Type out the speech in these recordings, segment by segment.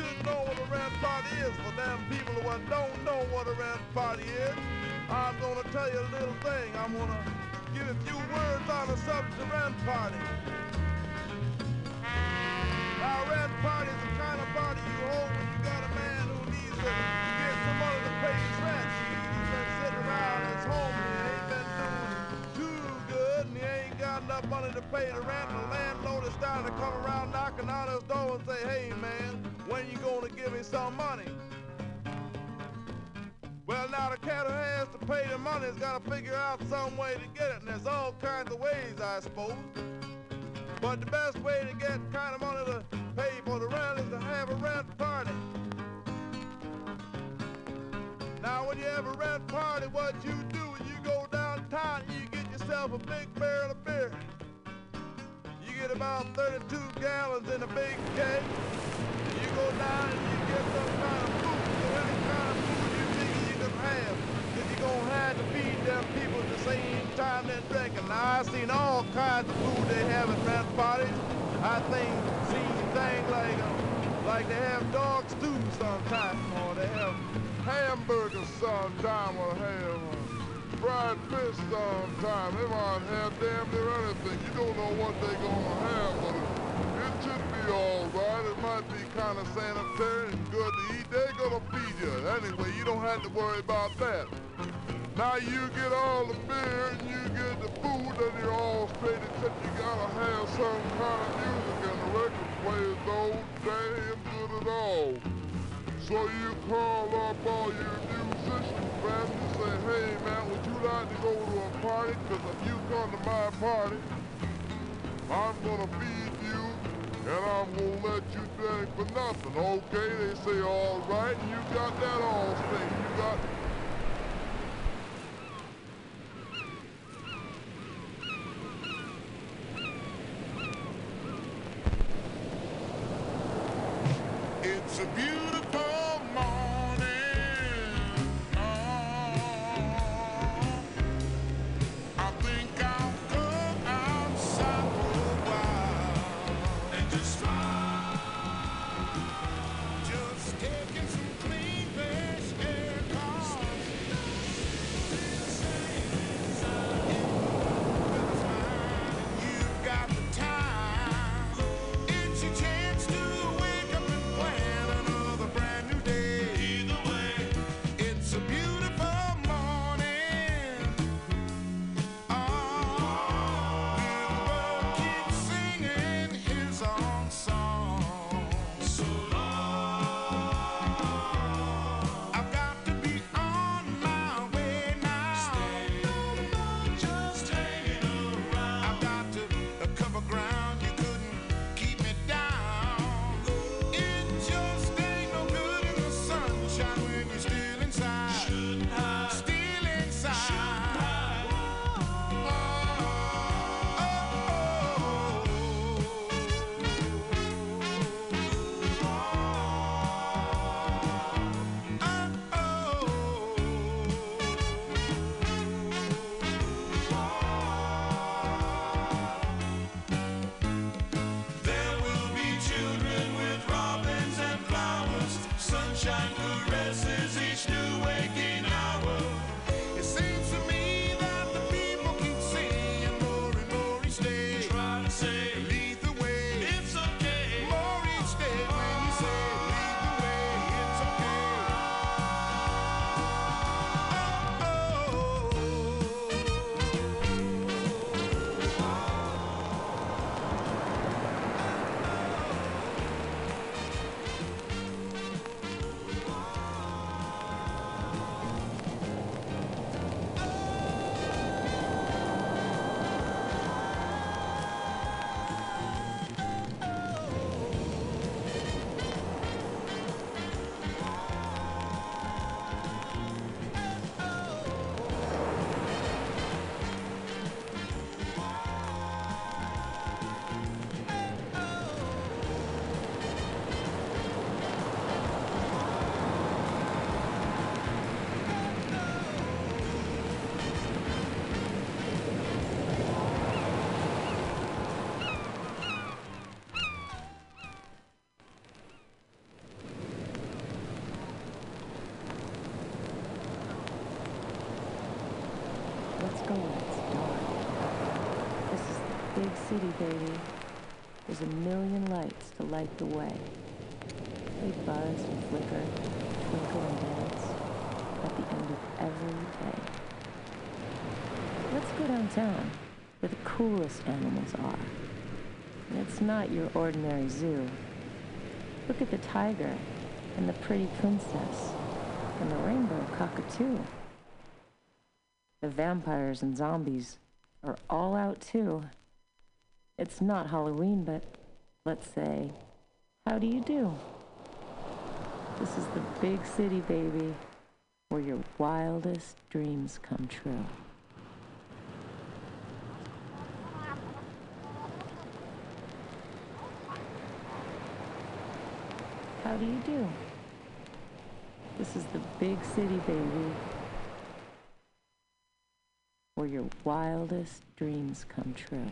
should know what a rent party is. For them people who don't know what a rent party is, I'm gonna tell you a little thing. I'm gonna give a few words on the subject of rent party. Now, a rent party is the kind of party you hold when you got a man who needs to get some money to pay his rent. He's been sitting around his home, and he ain't been doing too good, and he ain't got enough money to pay the rent, the landlord is starting to come around knocking on his door and say, hey man, when you gonna give me some money? Well, now the cat who has to pay the money has got to figure out some way to get it, and there's all kinds of ways, I suppose. But the best way to get kind of money to pay for the rent is to have a rent party. Now, when you have a rent party, what you do is you go downtown and you get yourself a big barrel of beer. You get about 32 gallons in a big keg. I've seen all kinds of food they have at rent parties. I seen things like, like they have dog stew sometimes, or they have hamburgers sometime, or have fried fish sometime. They might have damn near anything. You don't know what they're gonna have, but it, it should all right. It might be kind of sanitary and good to eat. They're gonna feed you. Anyway, you don't have to worry about that. Now you get all the beer and you get the food and you're all straight except you gotta have some kind of music and the record player don't damn good at all. So you call up all your musician friends and say, hey man, would you like to go to a party? Cause if you come to my party, I'm gonna feed you and I'm gonna let you drink for nothing, okay? They say all right and you got that all straight. You got It's a beautiful baby. There's a million lights to light the way. They buzz and flicker, twinkle and dance at the end of every day. Let's go downtown, where the coolest animals are. And it's not your ordinary zoo. Look at the tiger and the pretty princess and the rainbow cockatoo. The vampires and zombies are all out too. It's not Halloween, but let's say, how do you do? This is the big city, baby, where your wildest dreams come true. How do you do? This is the big city, baby, where your wildest dreams come true.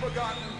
Forgotten.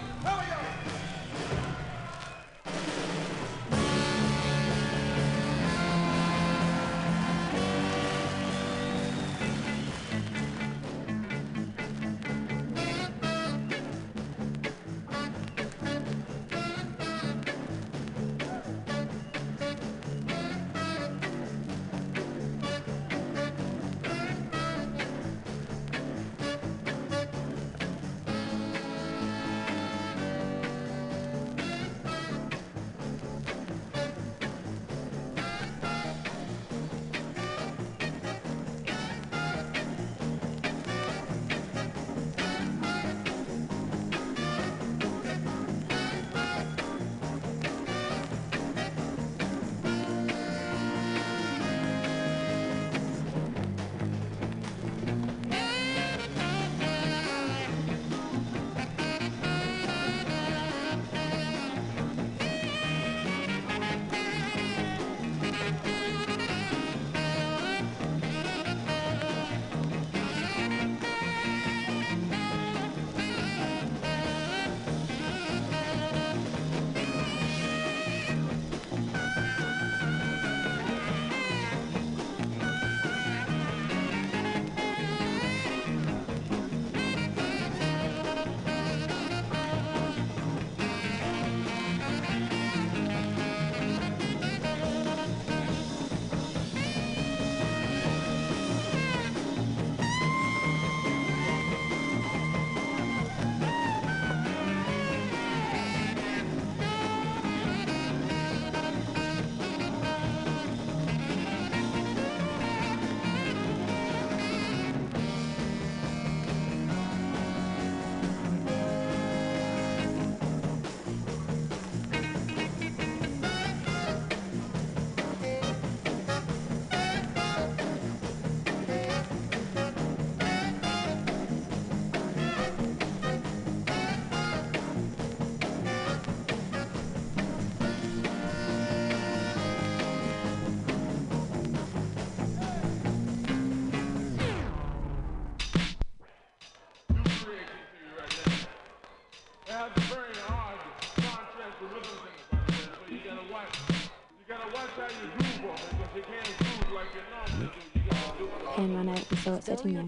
Was he ready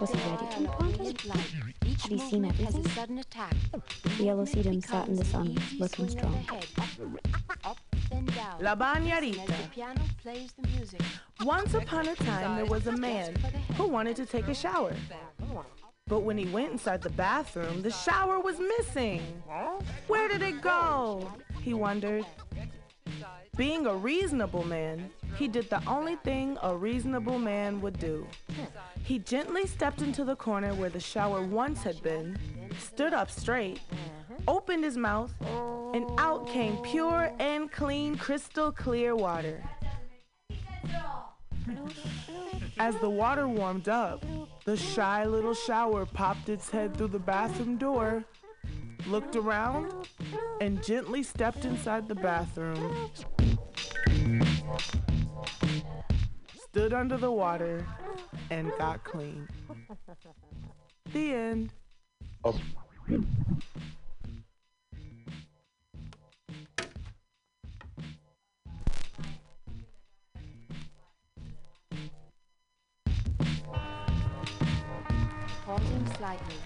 to Had he seen everything? The yellow sedum sat in the sun, looking strong. La Bañarita. Once upon a time, there was a man who wanted to take a shower. But when he went inside the bathroom, the shower was missing. Where did it go? He wondered. Being a reasonable man, he did the only thing a reasonable man would do. He gently stepped into the corner where the shower once had been, stood up straight, opened his mouth, and out came pure and clean, crystal clear water. As the water warmed up, the shy little shower popped its head through the bathroom door, looked around, and gently stepped inside the bathroom. Stood under the water and got clean. The end. Oh. Pausing slightly.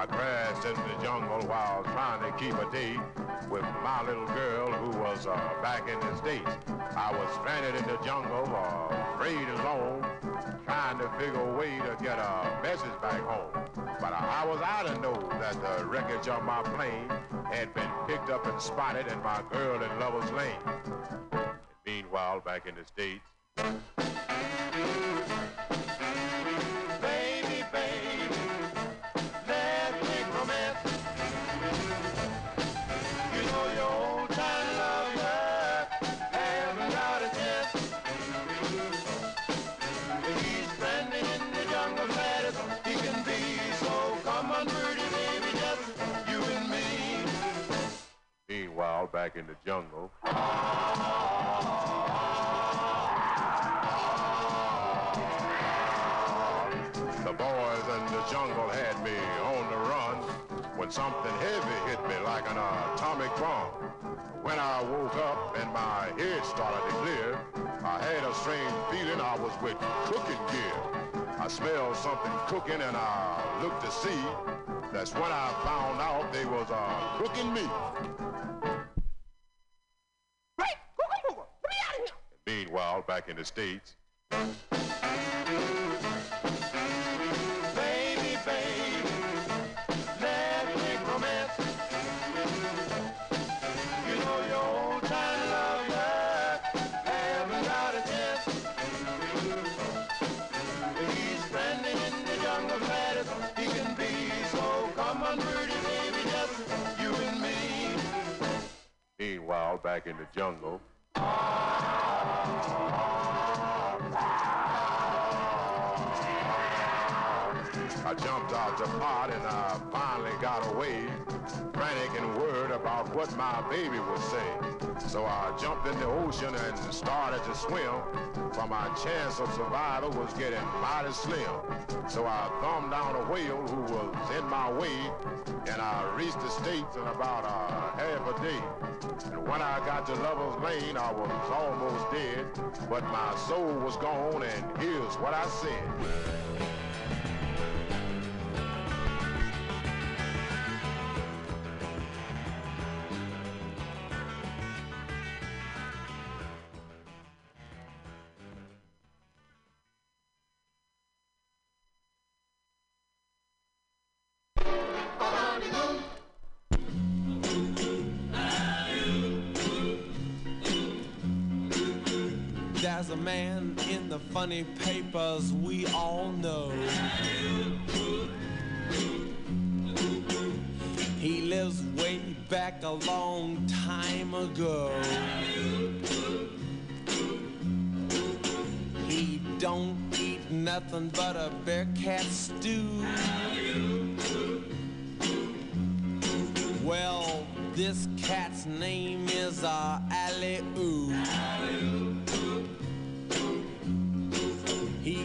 I crashed into the jungle while trying to keep a date with my little girl who was uh, back in the States. I was stranded in the jungle, uh, afraid alone, trying to figure a way to get a message back home. But I was out to know that the wreckage of my plane had been picked up and spotted and my girl in Lover's Lane. Meanwhile, back in the States, back in the jungle. The boys in the jungle had me on the run when something heavy hit me like an atomic bomb. When I woke up and my head started to clear, I had a strange feeling I was with cooking gear. I smelled something cooking and I looked to see. That's when I found out they was uh, cooking me. Meanwhile, back in the States, Baby, baby, let's romance. You know your old time lover haven't got a chance. He's standing in the jungle flat he can be. So come on, pretty baby, just you and me. meanwhile, back in the jungle, Bye. I jumped out the pot and I finally got away, frantic and worried about what my baby would say. So I jumped in the ocean and started to swim, for my chance of survival was getting mighty slim. So I thumbed down a whale who was in my way, and I reached the States in about a half a day. And when I got to Lover's Lane, I was almost dead, but my soul was gone, and here's what I said. Funny papers we all know. He lives way back a long time ago. He don't eat nothing but a bear cat stew. Well, this cat's name is uh, Alley Oop.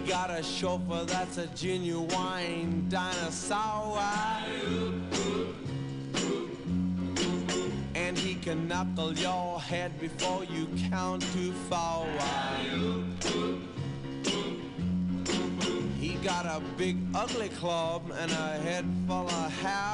Got a chauffeur that's a genuine dinosaur. And he can knuckle your head before you count to four. He got a big ugly club and a head full of hair.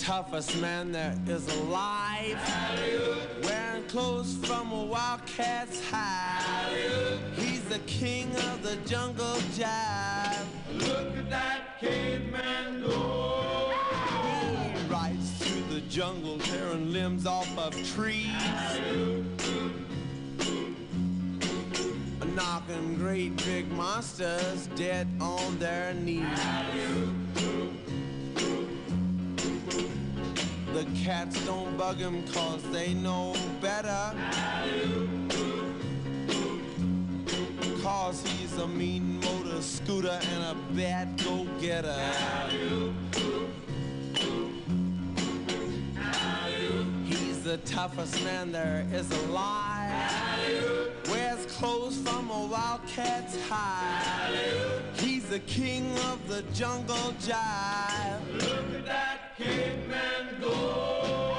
Toughest man there is alive. Wearing clothes from a wildcat's hide. He's the king of the jungle jive. Look at that caveman go. He rides through the jungle, tearing limbs off of trees. Knocking great big monsters dead on their knees. The cats don't bug him cause they know better. Cause he's a mean motor scooter and a bad go-getter. He's the toughest man there is alive. Wears clothes from a wildcat's hide. He's the king of the jungle jive. Look at that caveman go.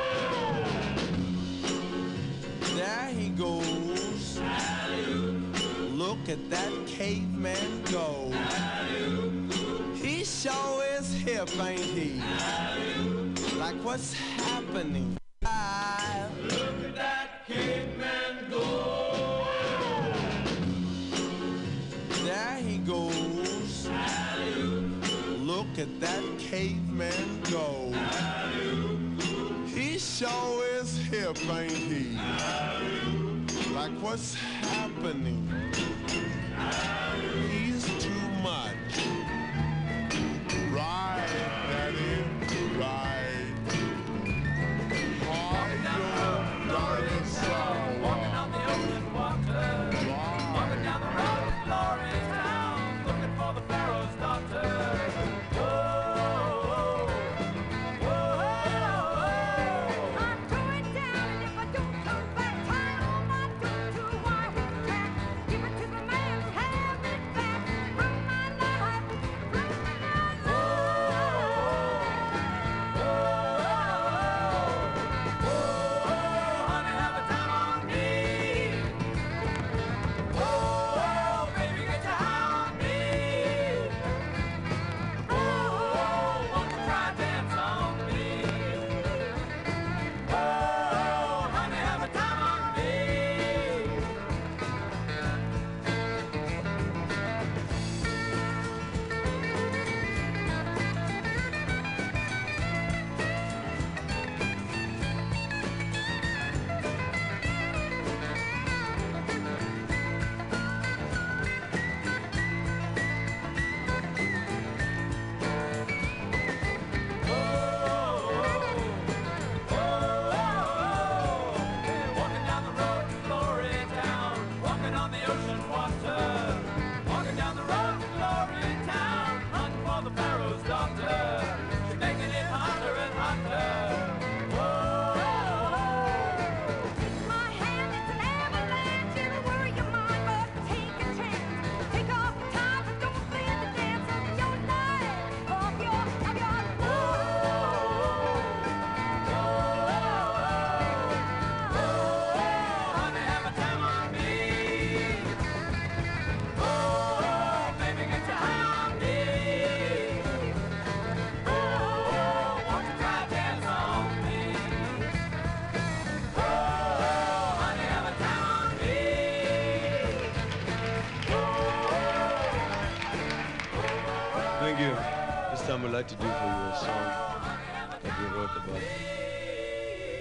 There he goes. Look at that caveman go. He sure is hip, ain't he? Like what's happening? Look at that caveman go. that caveman go. He sure is hip, ain't he? Like what's happening?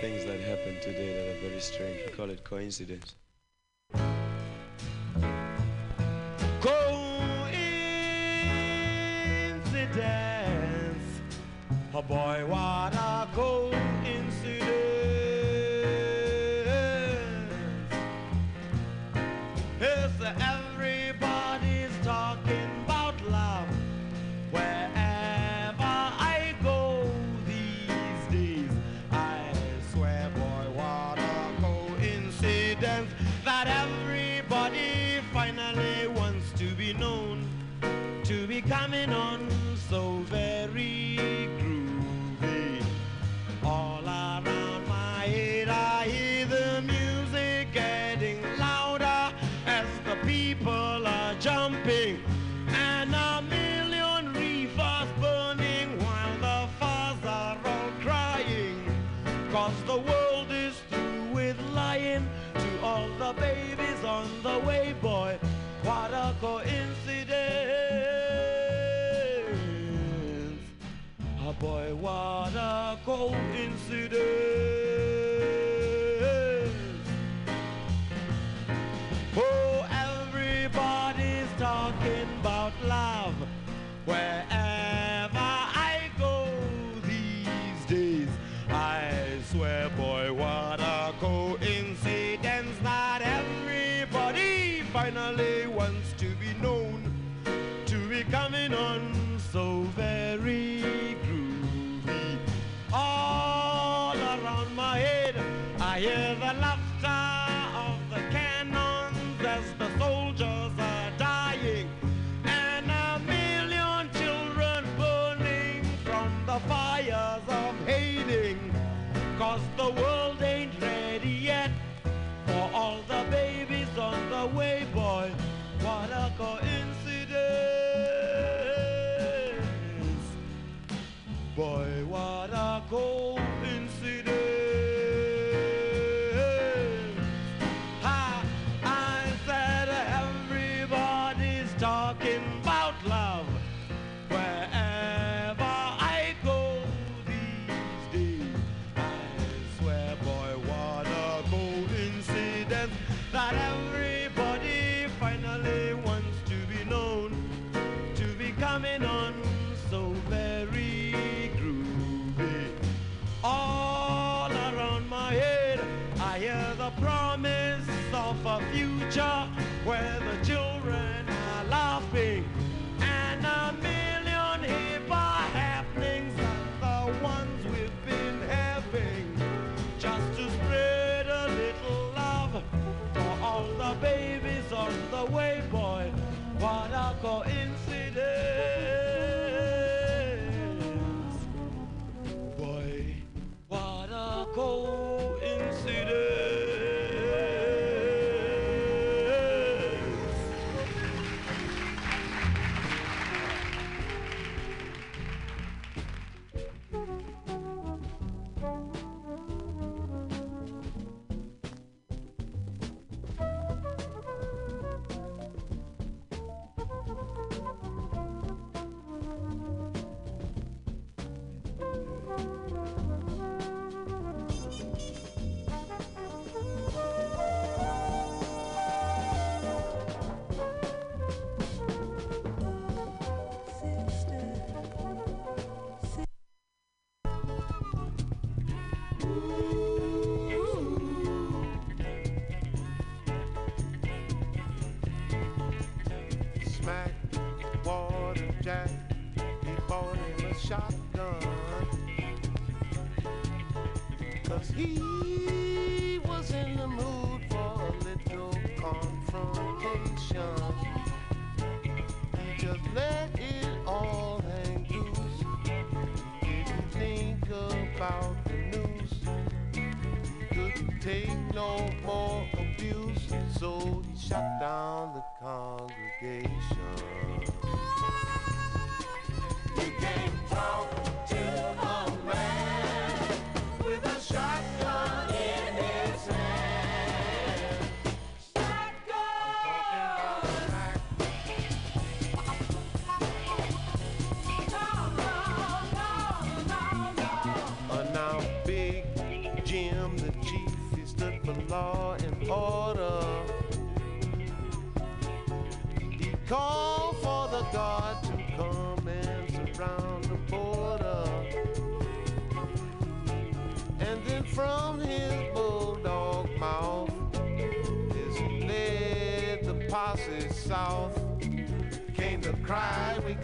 things that happened today that are very strange. We call it coincidence.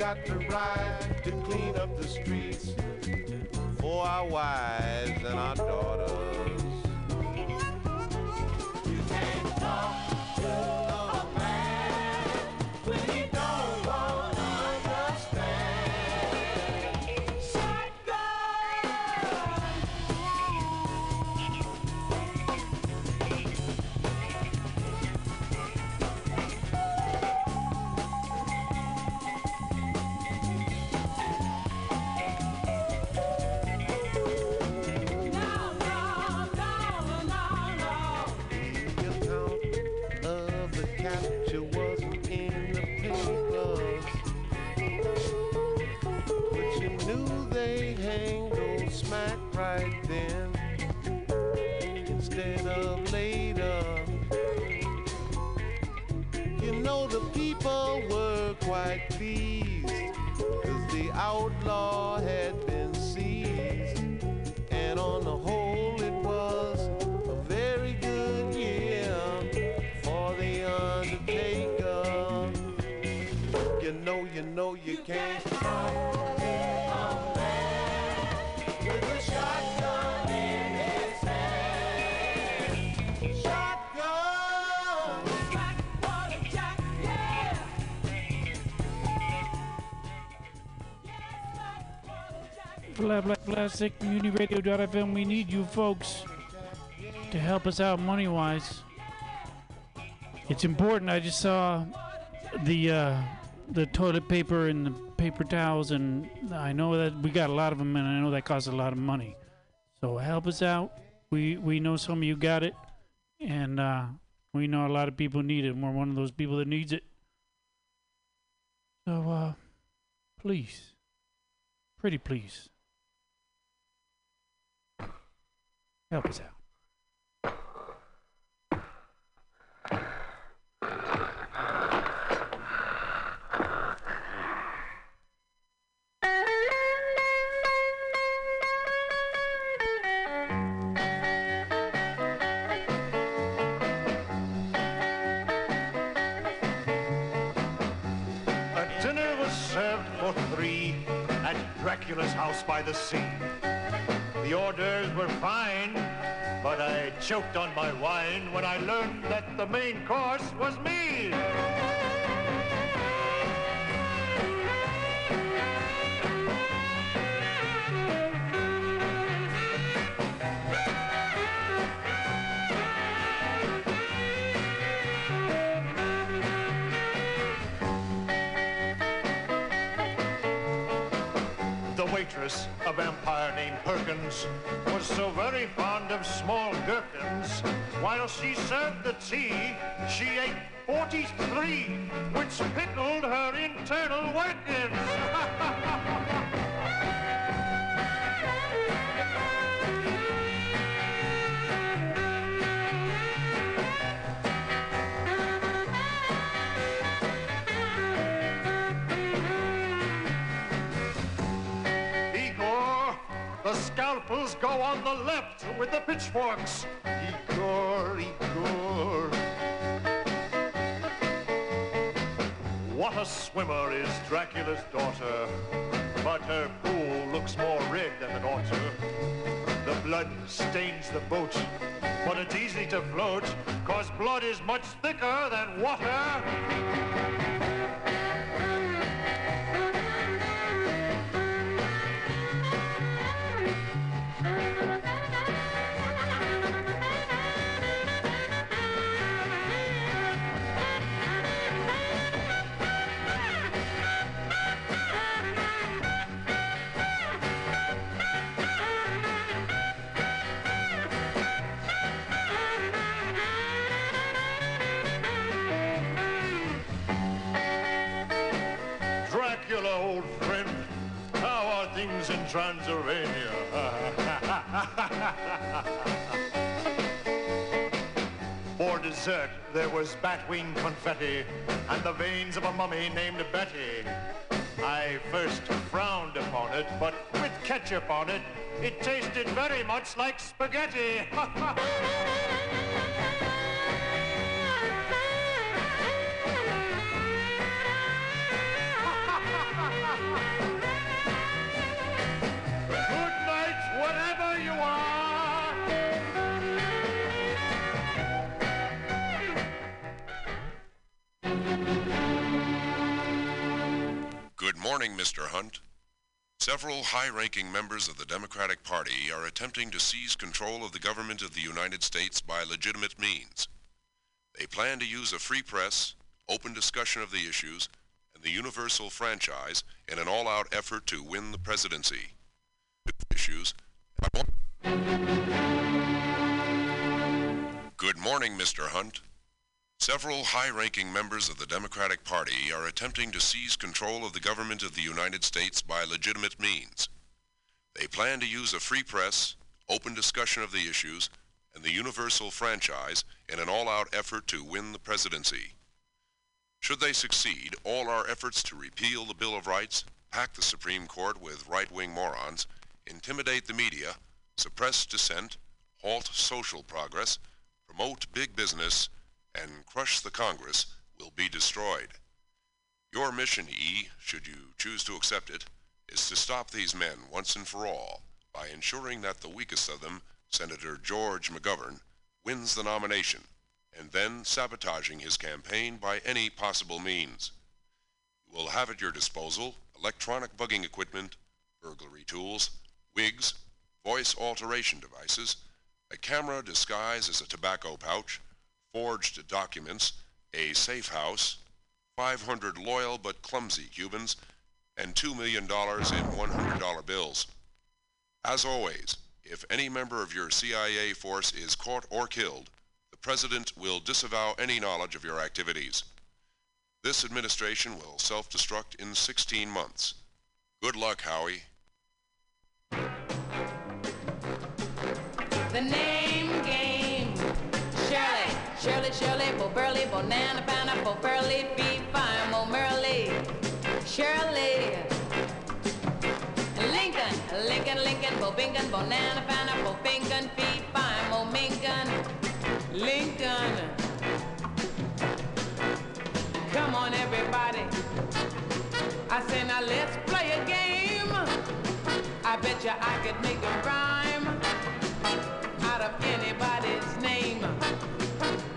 got to ride to clean up the street. SickCommunityRadio.fm. We need you folks to help us out money wise. It's important. I just saw the uh, the toilet paper and the paper towels, and I know that we got a lot of them, and I know that costs a lot of money. So help us out. We we know some of you got it, and uh, we know a lot of people need it. We're one of those people that needs it. So uh, please, pretty please. Help us out. A dinner was served for three at Dracula's house by the sea. The orders were fine, but I choked on my wine when I learned that the main course was me. Perkins, was so very fond of small gherkins. While she served the tea, she ate 43, which pickled her internal workings. scalpels go on the left with the pitchforks. Igor, Igor. What a swimmer is Dracula's daughter, but her pool looks more red than ought to. The blood stains the boat, but it's easy to float, cause blood is much thicker than water. Transylvania? For dessert, there was batwing confetti and the veins of a mummy named Betty. I first frowned upon it, but with ketchup on it, it tasted very much like spaghetti. morning, Mr. Hunt. Several high ranking members of the Democratic Party are attempting to seize control of the government of the United States by legitimate means. They plan to use a free press, open discussion of the issues, and the universal franchise in an all out effort to win the presidency. Issues. Good morning, Mr. Hunt. Several high ranking members of the Democratic Party are attempting to seize control of the government of the United States by legitimate means. They plan to use a free press, open discussion of the issues, and the universal franchise in an all out effort to win the presidency. Should they succeed, all our efforts to repeal the Bill of Rights, pack the Supreme Court with right wing morons, intimidate the media, suppress dissent, halt social progress, promote big business, and crush the Congress will be destroyed. Your mission, E, should you choose to accept it, is to stop these men once and for all by ensuring that the weakest of them, Senator George McGovern, wins the nomination, and then sabotaging his campaign by any possible means. You will have at your disposal electronic bugging equipment, burglary tools, wigs, voice alteration devices, a camera disguised as a tobacco pouch, forged documents, a safe house, 500 loyal but clumsy Cubans, and $2 million in $100 bills. As always, if any member of your CIA force is caught or killed, the President will disavow any knowledge of your activities. This administration will self destruct in 16 months. Good luck, Howie. The name. Shirley, Shirley, Bo Burley, Banana, Pineapple, Pearly, Fee, Fine, Mo Merly. Shirley. Lincoln, Lincoln, Lincoln, Bo Binkin, Banana, Pineapple, Binkin, Fee, Fine, Mo Minkin. Lincoln. Come on, everybody. I say now let's play a game. I bet you I could make a rhyme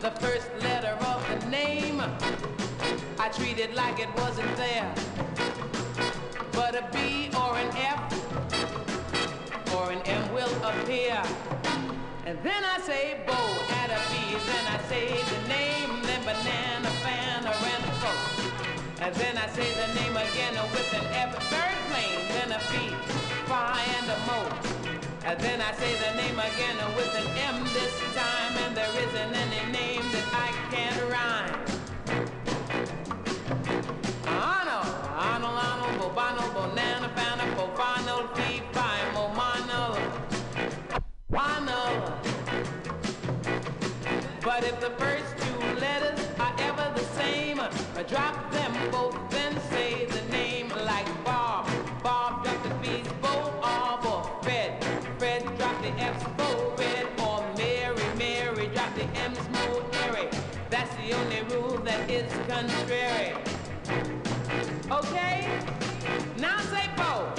The first letter of the name, I treat it like it wasn't there. But a B or an F or an M will appear. And then I say bow at a then I say the name, then banana, fan, or and And then I say the name again with an F, third plane, then a B, phi, and a mo. And then I say the name again with an M this time, and there isn't any name I can't rhyme. Ano, ano, ano, bobano, banana, fana, fofano, fee, fi, momano, wano. But if the first two letters are ever the same, I drop them both, is contrary. Okay? Now say Bo.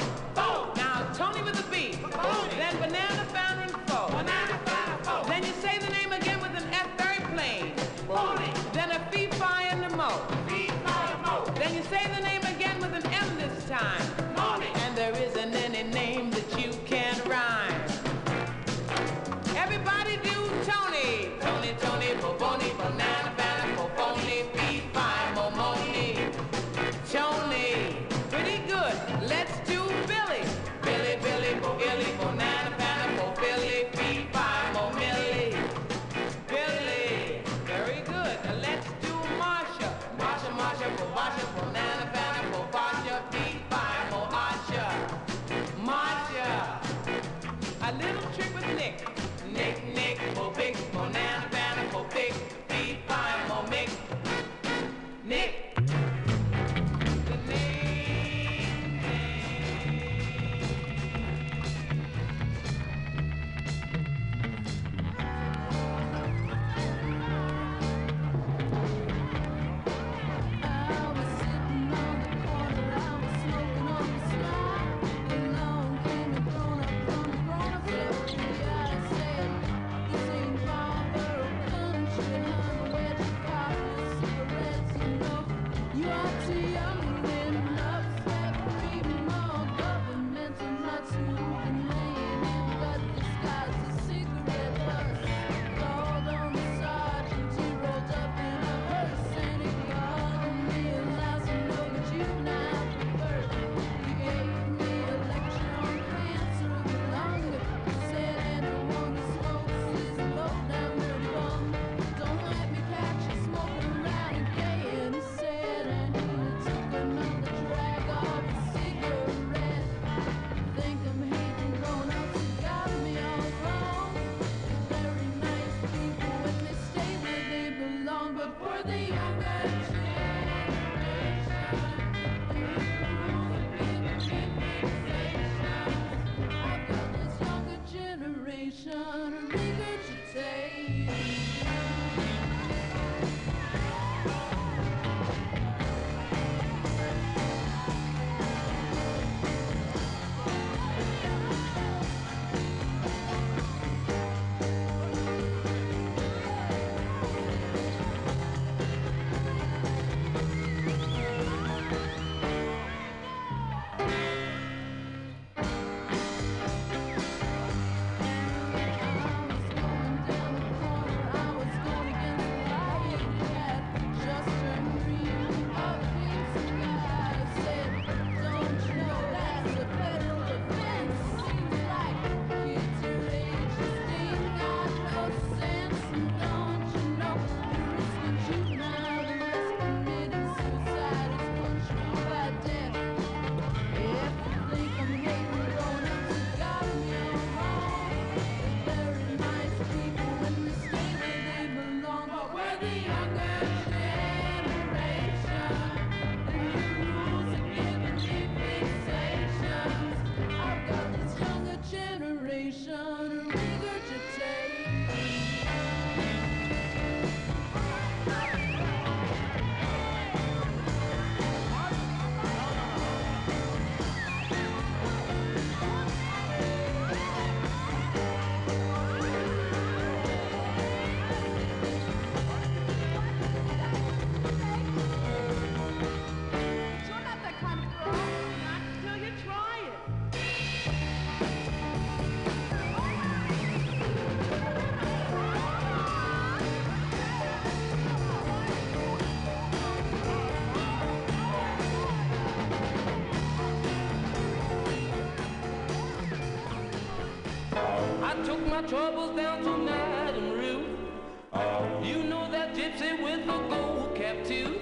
Took my troubles down to Madame Ruth. You know that gypsy with the gold cap too.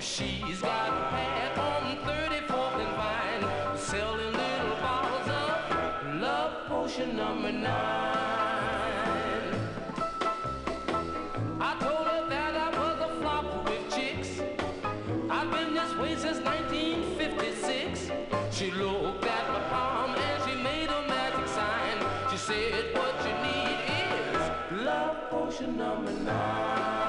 She's got a pad on 34th and Vine, selling little bottles of love potion number nine. Potion number nine.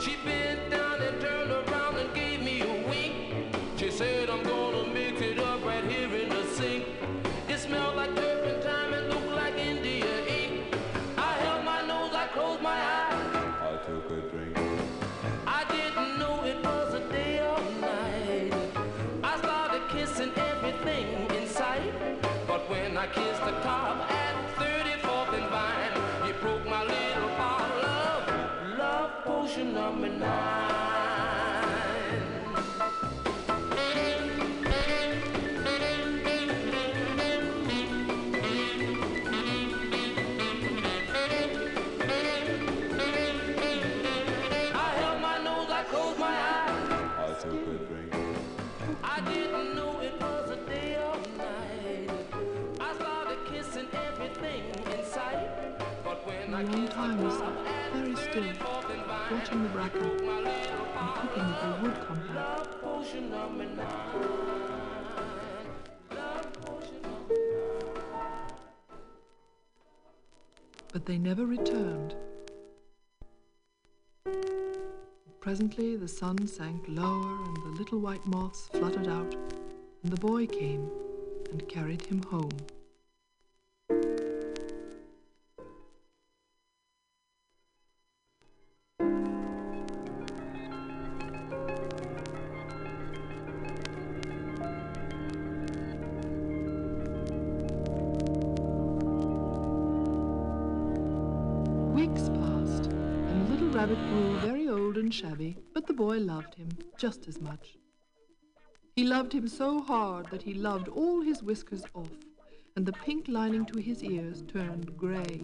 She bent down and turned around and gave me a wink. She said, I'm gonna mix it up right here in the sink. It smelled like turpentine and looked like India ink. I held my nose, I closed my eyes. I took a drink. I didn't know it was a day or night. I started kissing everything in sight. But when I kissed the top at 34th potion When I kissed I the was very still, 34th and Vine, watching the bracken broke my little and cooking with the wood compound. love potion number nine. Love potion number But they never returned. Presently the sun sank lower and the little white moths fluttered out, and the boy came and carried him home. And shabby, but the boy loved him just as much. He loved him so hard that he loved all his whiskers off, and the pink lining to his ears turned grey.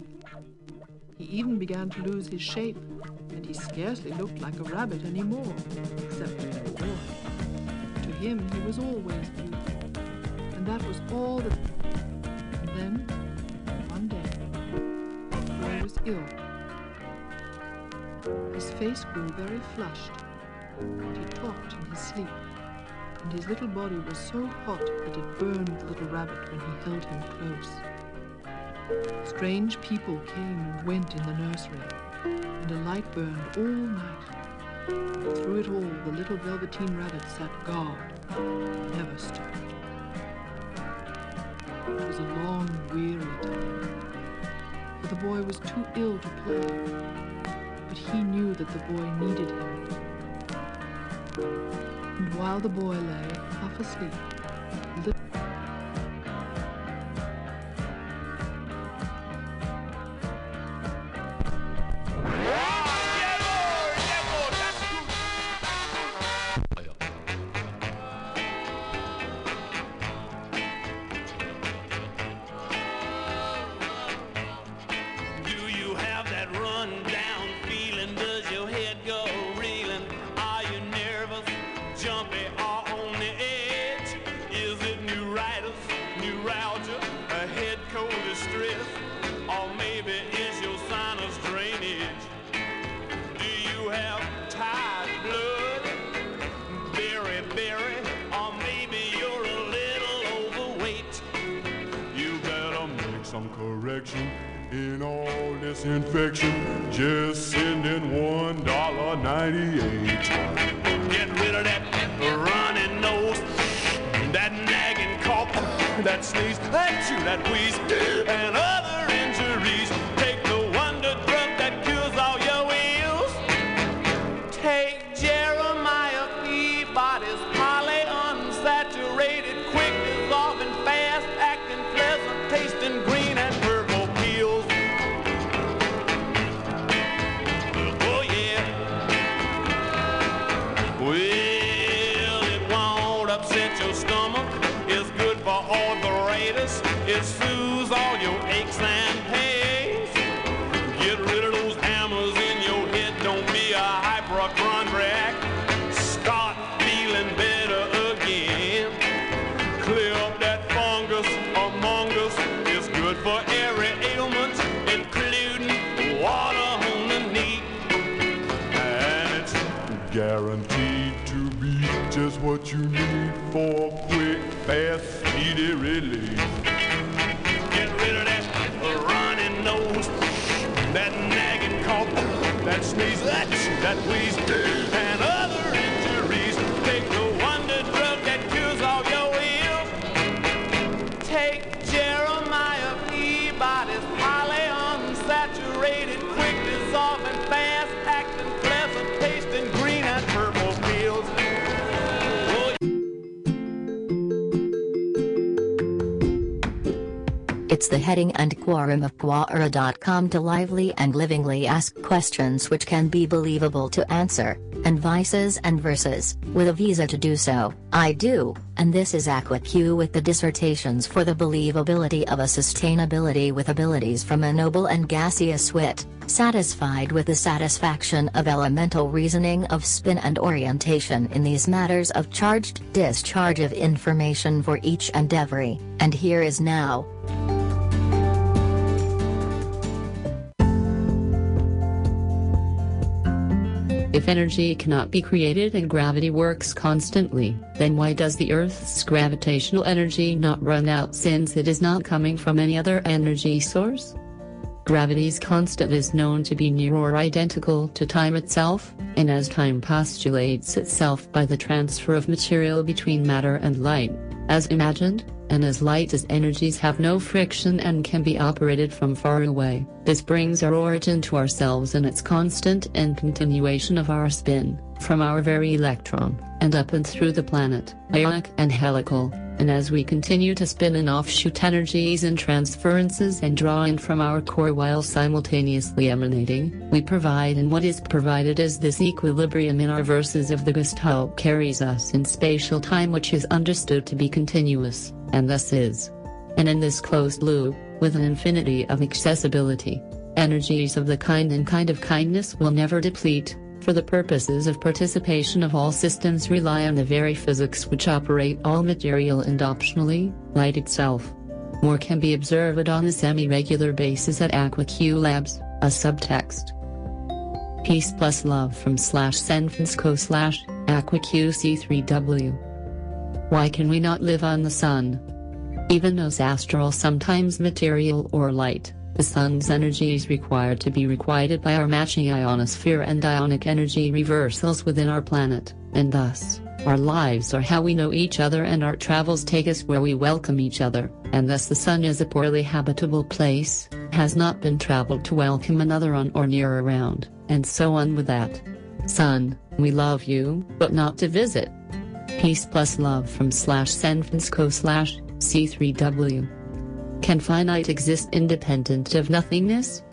He even began to lose his shape, and he scarcely looked like a rabbit anymore, except to the boy. To him, he was always beautiful, and that was all that. And then, one day, the boy was ill. His face grew very flushed, and he talked in his sleep, and his little body was so hot that it burned the Little Rabbit when he held him close. Strange people came and went in the nursery, and a light burned all night. Through it all, the little Velveteen Rabbit sat guard, never stirred. It was a long, weary time, for the boy was too ill to play, but he knew that the boy needed him. And while the boy lay half asleep, quorum of Quora.com to lively and livingly ask questions which can be believable to answer, and vices and verses, with a visa to do so. I do, and this is AquaQ with the dissertations for the believability of a sustainability with abilities from a noble and gaseous wit, satisfied with the satisfaction of elemental reasoning of spin and orientation in these matters of charged discharge of information for each and every, and here is now. If energy cannot be created and gravity works constantly, then why does the Earth's gravitational energy not run out since it is not coming from any other energy source? Gravity's constant is known to be near or identical to time itself, and as time postulates itself by the transfer of material between matter and light, as imagined, and as light as energies have no friction and can be operated from far away. This brings our origin to ourselves in its constant and continuation of our spin, from our very electron, and up and through the planet, ionic and helical, and as we continue to spin in offshoot energies and transferences and draw in from our core while simultaneously emanating, we provide and what is provided is this equilibrium in our verses of the Gestalt carries us in spatial time which is understood to be continuous, and thus is. And in this closed loop, with an infinity of accessibility, energies of the kind and kind of kindness will never deplete, for the purposes of participation of all systems rely on the very physics which operate all material and optionally, light itself. More can be observed on a semi-regular basis at AquaQ Labs, a subtext. Peace plus love from slash San Francisco slash AquaQC3W. Why can we not live on the sun? Even as astral sometimes material or light, the sun's energy is required to be requited by our matching ionosphere and ionic energy reversals within our planet, and thus, our lives are how we know each other and our travels take us where we welcome each other, and thus the sun is a poorly habitable place, has not been traveled to welcome another on or near around, and so on with that. Sun, we love you, but not to visit. Peace plus love from slash San Francisco slash C3W. Can finite exist independent of nothingness?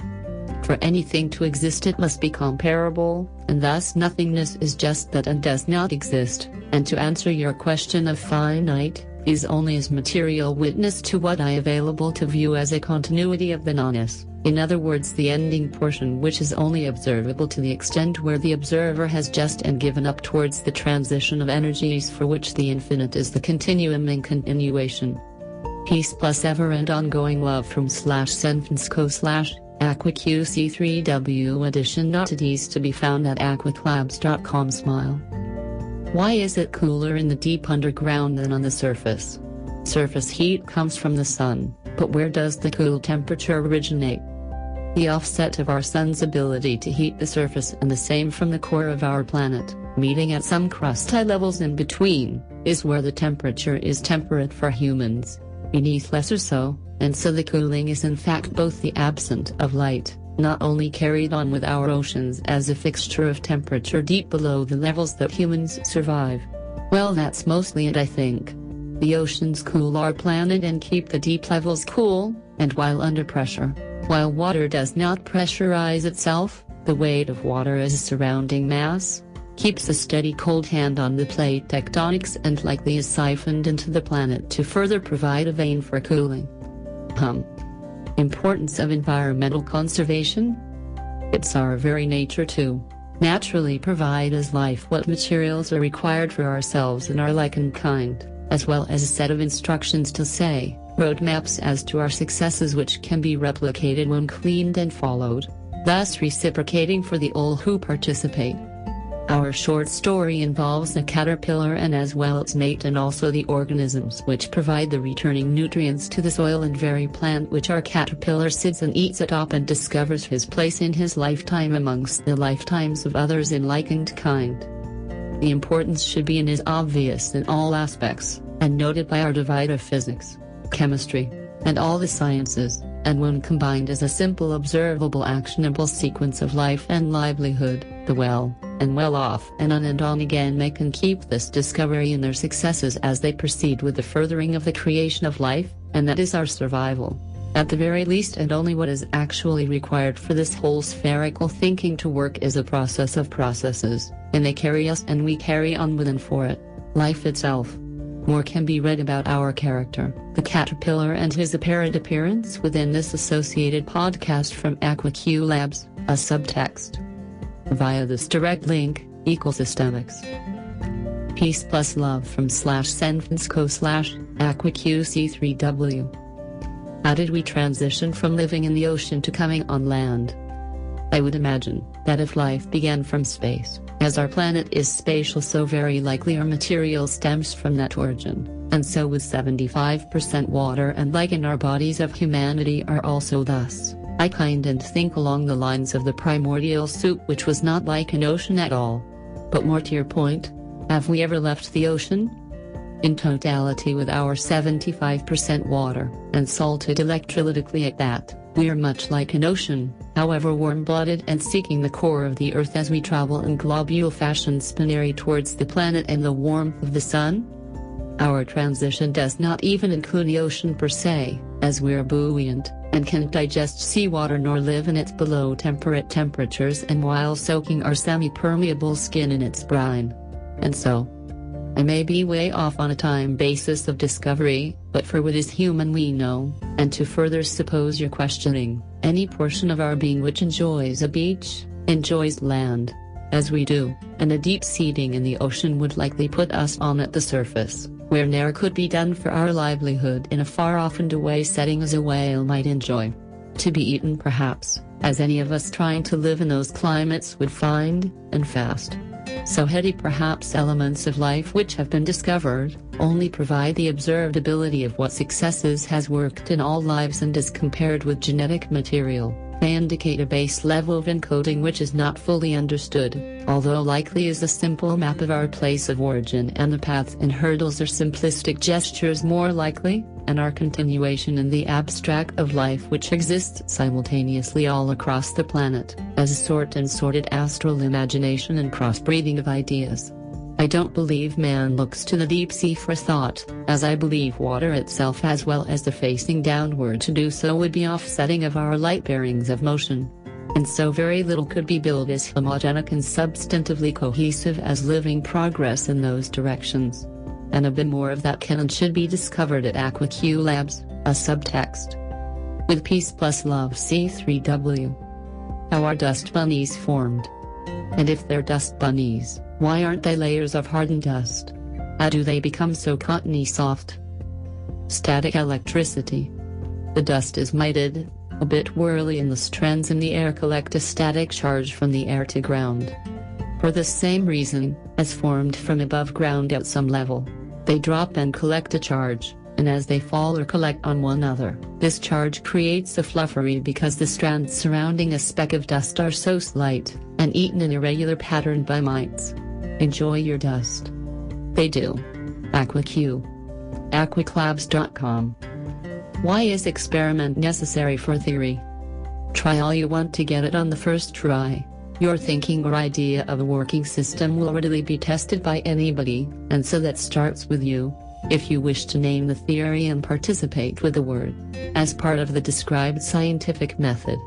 For anything to exist it must be comparable, and thus nothingness is just that and does not exist, and to answer your question of finite, is only as material witness to what I available to view as a continuity of the in other words the ending portion which is only observable to the extent where the observer has just and given up towards the transition of energies for which the infinite is the continuum and continuation. Peace plus ever and ongoing love from slash San Francisco slash AquaQC3W edition oddities to be found at aquaqlabs.com smile. Why is it cooler in the deep underground than on the surface? Surface heat comes from the sun, but where does the cool temperature originate? The offset of our sun's ability to heat the surface and the same from the core of our planet, meeting at some crust high levels in between, is where the temperature is temperate for humans beneath lesser so, and so the cooling is in fact both the absent of light, not only carried on with our oceans as a fixture of temperature deep below the levels that humans survive. Well that's mostly it I think. The oceans cool our planet and keep the deep levels cool, and while under pressure, while water does not pressurize itself, the weight of water as a surrounding mass, keeps a steady cold hand on the plate tectonics and likely is siphoned into the planet to further provide a vein for cooling. Hum. Importance of environmental conservation? It's our very nature to naturally provide as life what materials are required for ourselves and our like and kind, as well as a set of instructions to say, roadmaps as to our successes which can be replicated when cleaned and followed, thus reciprocating for the all who participate. Our short story involves a caterpillar and as well its mate and also the organisms which provide the returning nutrients to the soil and very plant which our caterpillar sits and eats atop and discovers his place in his lifetime amongst the lifetimes of others in likened kind. The importance should be and is obvious in all aspects, and noted by our divide of physics, chemistry, and all the sciences, and when combined as a simple observable actionable sequence of life and livelihood, the well, and well off and on and on again may can keep this discovery in their successes as they proceed with the furthering of the creation of life, and that is our survival. At the very least and only what is actually required for this whole spherical thinking to work is a process of processes, and they carry us and we carry on with and for it, life itself. More can be read about our character, the caterpillar and his apparent appearance within this associated podcast from AquaQ Labs, a subtext. Via this direct link, Ecosystemics. Peace plus love from slash San Francisco slash AquaQC3W. How did we transition from living in the ocean to coming on land? I would imagine that if life began from space, as our planet is spatial so very likely our material stems from that origin, and so with 75% water and like in our bodies of humanity are also thus. I kind and think along the lines of the primordial soup which was not like an ocean at all. But more to your point, have we ever left the ocean? In totality with our 75% water, and salted electrolytically at that, we are much like an ocean, however warm-blooded and seeking the core of the earth as we travel in globule fashion spinnery towards the planet and the warmth of the sun? Our transition does not even include the ocean per se, as we are buoyant, and can't digest seawater nor live in its below temperate temperatures and while soaking our semi-permeable skin in its brine. And so, I may be way off on a time basis of discovery, but for what is human we know, and to further suppose your questioning, any portion of our being which enjoys a beach, enjoys land, as we do, and a deep seeding in the ocean would likely put us on at the surface, where ne'er could be done for our livelihood in a far off and away setting as a whale might enjoy. To be eaten perhaps, as any of us trying to live in those climates would find, and fast. So heady perhaps elements of life which have been discovered, only provide the observed ability of what successes has worked in all lives and is compared with genetic material, they indicate a base level of encoding which is not fully understood, although likely is a simple map of our place of origin and the paths and hurdles are simplistic gestures more likely, and our continuation in the abstract of life which exists simultaneously all across the planet, as a sort and sorted astral imagination and crossbreeding of ideas. I don't believe man looks to the deep sea for thought, as I believe water itself as well as the facing downward to do so would be offsetting of our light bearings of motion. And so very little could be billed as homogenic and substantively cohesive as living progress in those directions. And a bit more of that can and should be discovered at AquaQ Labs, a subtext. With Peace plus Love C3W. How are dust bunnies formed? And if they're dust bunnies, why aren't they layers of hardened dust? How do they become so cottony soft? Static electricity. The dust is mited, a bit whirly and the strands in the air collect a static charge from the air to ground. For the same reason, as formed from above ground at some level, they drop and collect a charge, and as they fall or collect on one another, this charge creates a fluffery because the strands surrounding a speck of dust are so slight, and eaten in irregular pattern by mites. Enjoy your dust. They do. AquaQ. Aquaqlabs.com. Why is experiment necessary for theory? Try all you want to get it on the first try. Your thinking or idea of a working system will readily be tested by anybody, and so that starts with you. If you wish to name the theory and participate with the word, as part of the described scientific method.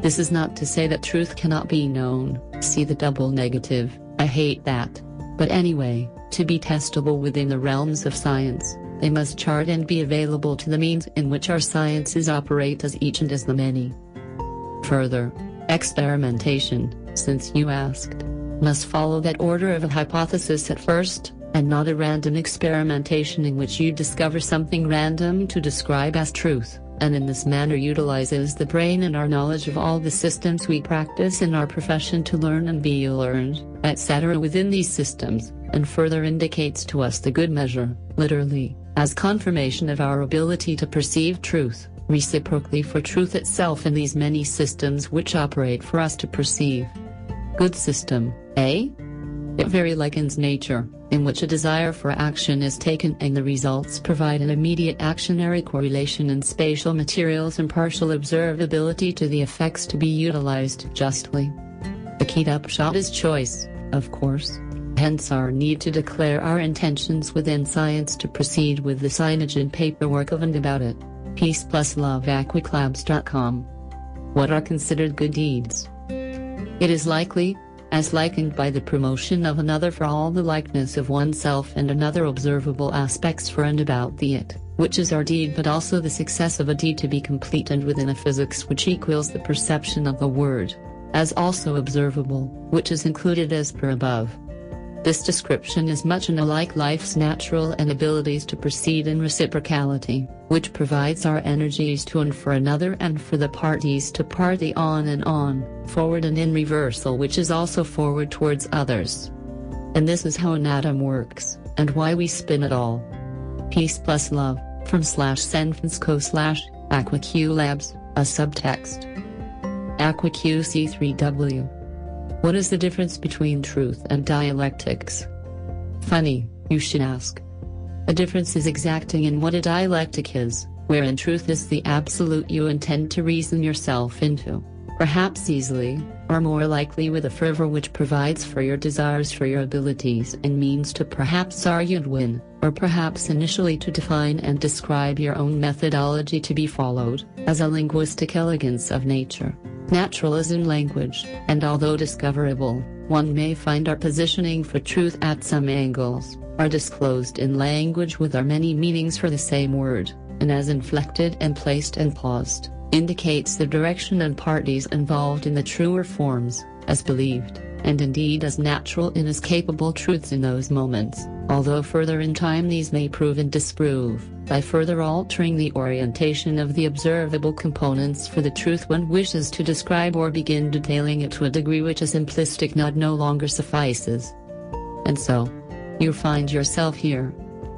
This is not to say that truth cannot be known, see the double negative, I hate that. But anyway, to be testable within the realms of science, they must chart and be available to the means in which our sciences operate as each and as the many. Further, experimentation, since you asked, must follow that order of a hypothesis at first, and not a random experimentation in which you discover something random to describe as truth, and in this manner utilizes the brain and our knowledge of all the systems we practice in our profession to learn and be learned, etc. within these systems, and further indicates to us the good measure, literally, as confirmation of our ability to perceive truth, reciprocally for truth itself in these many systems which operate for us to perceive. Good system, eh? It very likens nature, in which a desire for action is taken and the results provide an immediate actionary correlation in spatial materials and partial observability to the effects to be utilized justly. The keyed upshot is choice, of course. Hence our need to declare our intentions within science to proceed with the signage and paperwork of and about it. Peace plus love aquaqlabs.com. What are considered good deeds? It is likely, as likened by the promotion of another for all the likeness of oneself and another observable aspects for and about the it, which is our deed but also the success of a deed to be complete and within a physics which equals the perception of the word, as also observable, which is included as per above. This description is much in alike life's natural and abilities to proceed in reciprocality, which provides our energies to and for another and for the parties to party on and on, forward and in reversal which is also forward towards others. And this is how an atom works, and why we spin it all. Peace plus love, from slash San Francisco slash AquaQ Labs, a subtext. AquaQ C3W. What is the difference between truth and dialectics? Funny, you should ask. A difference is exacting in what a dialectic is, wherein truth is the absolute you intend to reason yourself into, perhaps easily, or more likely with a fervor which provides for your desires for your abilities and means to perhaps argue and win, or perhaps initially to define and describe your own methodology to be followed, as a linguistic elegance of nature. Natural is in language, and although discoverable, one may find our positioning for truth at some angles, are disclosed in language with our many meanings for the same word, and as inflected and placed and paused, indicates the direction and parties involved in the truer forms, as believed, and indeed as natural and as capable truths in those moments, although further in time these may prove and disprove, by further altering the orientation of the observable components for the truth one wishes to describe or begin detailing it to a degree which a simplistic nod no longer suffices. And so, you find yourself here.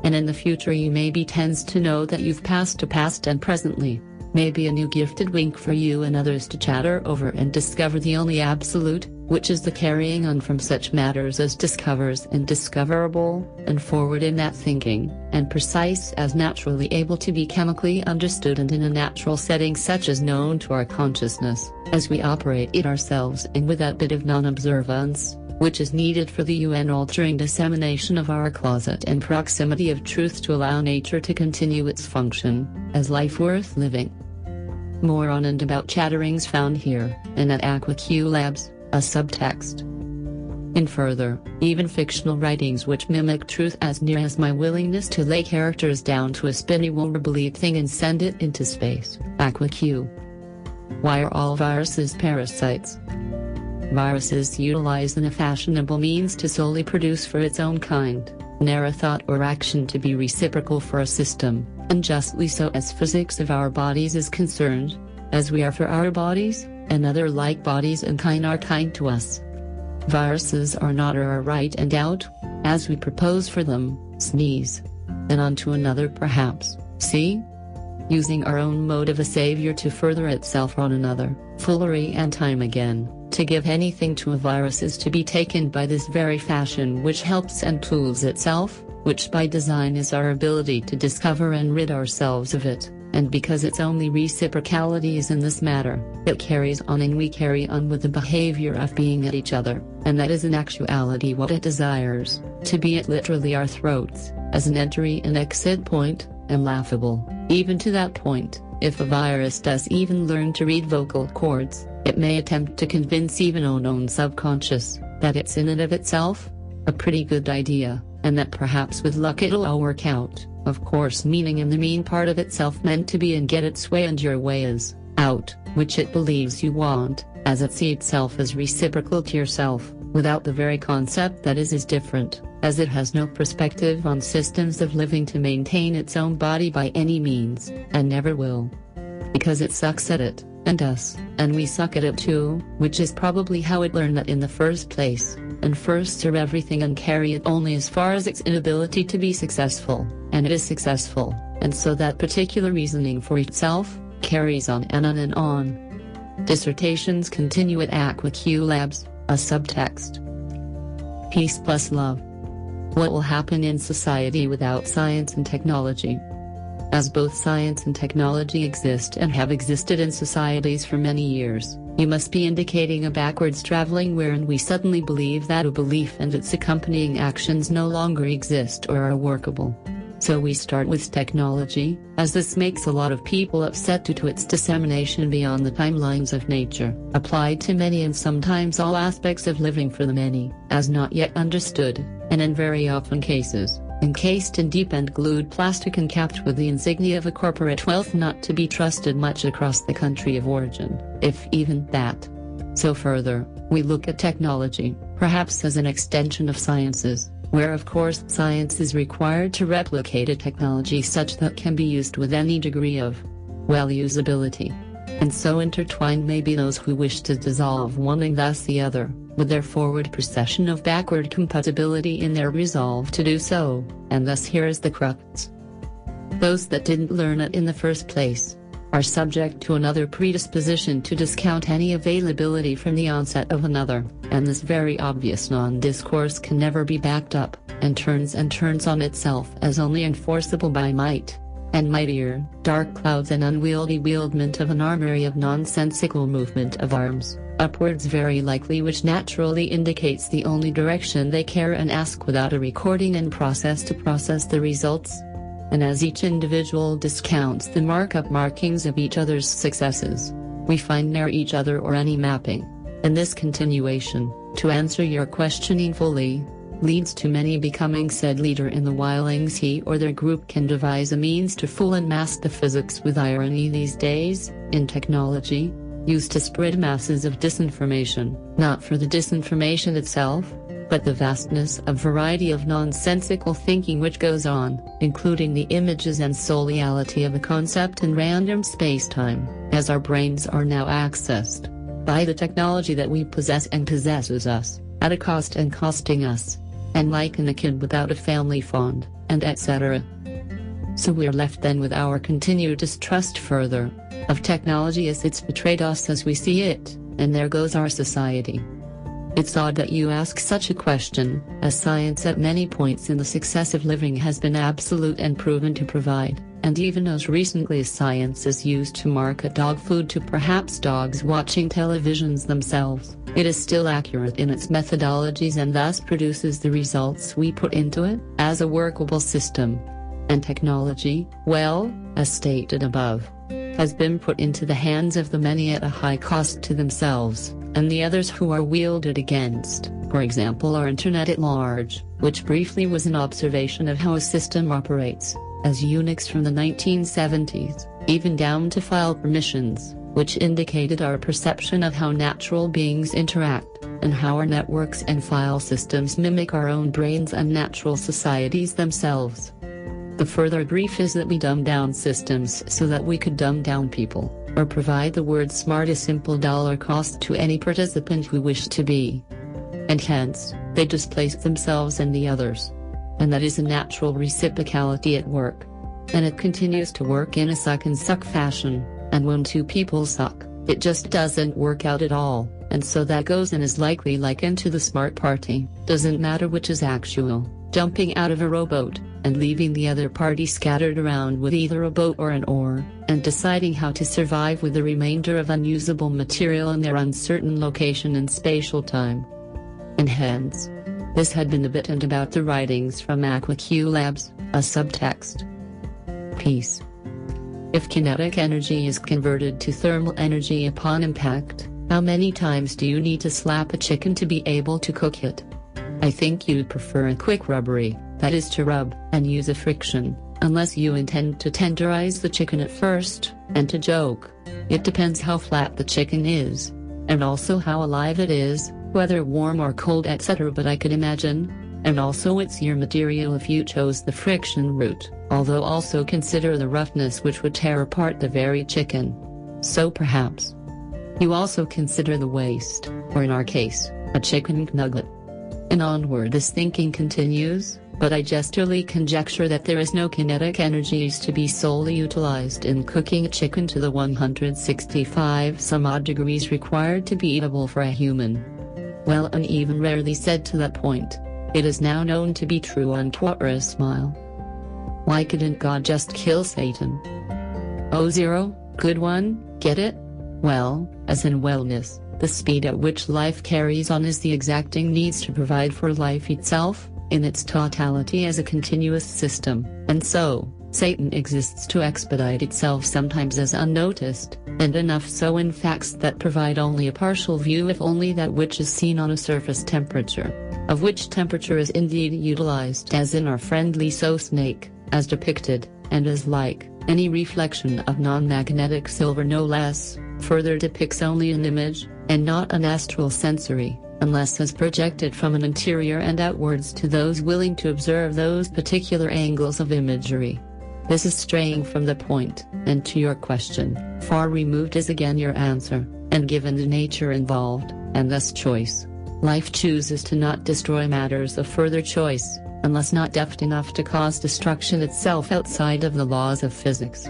And in the future you may be tensed to know that you've passed to past and presently, maybe a new gifted wink for you and others to chatter over and discover the only absolute, which is the carrying on from such matters as discovers and discoverable, and forward in that thinking, and precise as naturally able to be chemically understood and in a natural setting such as known to our consciousness, as we operate it ourselves and with that bit of non-observance, which is needed for the UN altering dissemination of our closet and proximity of truth to allow nature to continue its function, as life worth living. More on and about chatterings found here, and at AquaQ Labs, a subtext. In further, even fictional writings which mimic truth as near as my willingness to lay characters down to a spinny wobbly thing and send it into space, AquaQ. Why are all viruses parasites? Viruses utilize in a fashionable means to solely produce for its own kind, a thought or action to be reciprocal for a system, and justly so as physics of our bodies is concerned, as we are for our bodies, and other like bodies and kind are kind to us. Viruses are not or are right and out, as we propose for them, sneeze. Then on to another perhaps, see? Using our own mode of a savior to further itself on another, foolery and time again, to give anything to a virus is to be taken by this very fashion which helps and tools itself, which by design is our ability to discover and rid ourselves of it, and because its only reciprocality is in this matter, it carries on and we carry on with the behavior of being at each other, and that is in actuality what it desires, to be at literally our throats, as an entry and exit point, and laughable, even to that point, if a virus does even learn to read vocal cords, it may attempt to convince even our own subconscious, that it's in and of itself, a pretty good idea, and that perhaps with luck it'll all work out, of course meaning in the mean part of itself meant to be and get its way and your way is, out, which it believes you want, as it see itself as reciprocal to yourself, without the very concept that is is different, as it has no perspective on systems of living to maintain its own body by any means, and never will. Because it sucks at it, and us, and we suck at it too, which is probably how it learned that in the first place, and first serve everything and carry it only as far as its inability to be successful, and it is successful, and so that particular reasoning for itself, carries on and on and on. Dissertations continue at Aqua Q Labs, a subtext. Peace plus love. What will happen in society without science and technology? As both science and technology exist and have existed in societies for many years, you must be indicating a backwards traveling wherein we suddenly believe that a belief and its accompanying actions no longer exist or are workable. So we start with technology, as this makes a lot of people upset due to its dissemination beyond the timelines of nature, applied to many and sometimes all aspects of living for the many, as not yet understood, and in very often cases, encased in deep and glued plastic and capped with the insignia of a corporate wealth not to be trusted much across the country of origin, if even that. So further, we look at technology, perhaps as an extension of sciences, where of course science is required to replicate a technology such that can be used with any degree of, well usability. And so intertwined may be those who wish to dissolve one and thus the other, with their forward procession of backward compatibility in their resolve to do so, and thus here is the crux. Those that didn't learn it in the first place, are subject to another predisposition to discount any availability from the onset of another, and this very obvious non-discourse can never be backed up, and turns and turns on itself as only enforceable by might, and mightier, dark clouds and unwieldy wieldment of an armory of nonsensical movement of arms, upwards very likely which naturally indicates the only direction they care and ask without a recording and process to process the results, and as each individual discounts the markup markings of each other's successes, we find near each other or any mapping. And this continuation, to answer your questioning fully, leads to many becoming said leader in the whilings he or their group can devise a means to fool and mask the physics with irony these days, in technology, used to spread masses of disinformation, not for the disinformation itself, but the vastness of variety of nonsensical thinking which goes on, including the images and soliality of a concept in random space-time, as our brains are now accessed by the technology that we possess and possesses us, at a cost and costing us, and like in a kid without a family fond, and etc. So we're left then with our continued distrust further, of technology as it's betrayed us as we see it, and there goes our society. It's odd that you ask such a question, as science at many points in the success of living has been absolute and proven to provide, and even as recently as science is used to market dog food to perhaps dogs watching televisions themselves, it is still accurate in its methodologies and thus produces the results we put into it, as a workable system. And technology, well, as stated above, has been put into the hands of the many at a high cost to themselves and the others who are wielded against, for example our internet at large, which briefly was an observation of how a system operates, as Unix from the 1970s, even down to file permissions, which indicated our perception of how natural beings interact, and how our networks and file systems mimic our own brains and natural societies themselves. The further grief is that we dumb down systems so that we could dumb down people or provide the word smart a simple dollar cost to any participant who wished to be. And hence, they displace themselves and the others. And that is a natural reciprocality at work. And it continues to work in a suck and suck fashion, and when two people suck, it just doesn't work out at all, and so that goes and is likely like into the smart party, doesn't matter which is actual, jumping out of a rowboat, and leaving the other party scattered around with either a boat or an oar, and deciding how to survive with the remainder of unusable material in their uncertain location and spatial time. And hence, this had been a bit and about the writings from AquaQ Labs, a subtext. Peace. If kinetic energy is converted to thermal energy upon impact, how many times do you need to slap a chicken to be able to cook it? I think you'd prefer a quick rubbery, that is to rub, and use a friction, unless you intend to tenderize the chicken at first, and to joke. It depends how flat the chicken is, and also how alive it is, whether warm or cold etc. But I could imagine, and also it's your material if you chose the friction route, although also consider the roughness which would tear apart the very chicken. So perhaps you also consider the waste, or in our case, a chicken nugget. And onward this thinking continues, but I gesturely conjecture that there is no kinetic energies to be solely utilized in cooking a chicken to the 165 some odd degrees required to be eatable for a human. Well and even rarely said to that point. It is now known to be true on Quora smile. Why couldn't God just kill Satan? Oh zero, good one, get it? Well, as in wellness, the speed at which life carries on is the exacting needs to provide for life itself, in its totality as a continuous system, and so, Satan exists to expedite itself sometimes as unnoticed, and enough so in facts that provide only a partial view if only that which is seen on a surface temperature, of which temperature is indeed utilized as in our friendly so snake, as depicted, and as like, any reflection of non-magnetic silver no less, further depicts only an image, and not an astral sensory, unless as projected from an interior and outwards to those willing to observe those particular angles of imagery. This is straying from the point, and to your question, far removed is again your answer, and given the nature involved, and thus choice. Life chooses to not destroy matters of further choice, unless not deft enough to cause destruction itself outside of the laws of physics.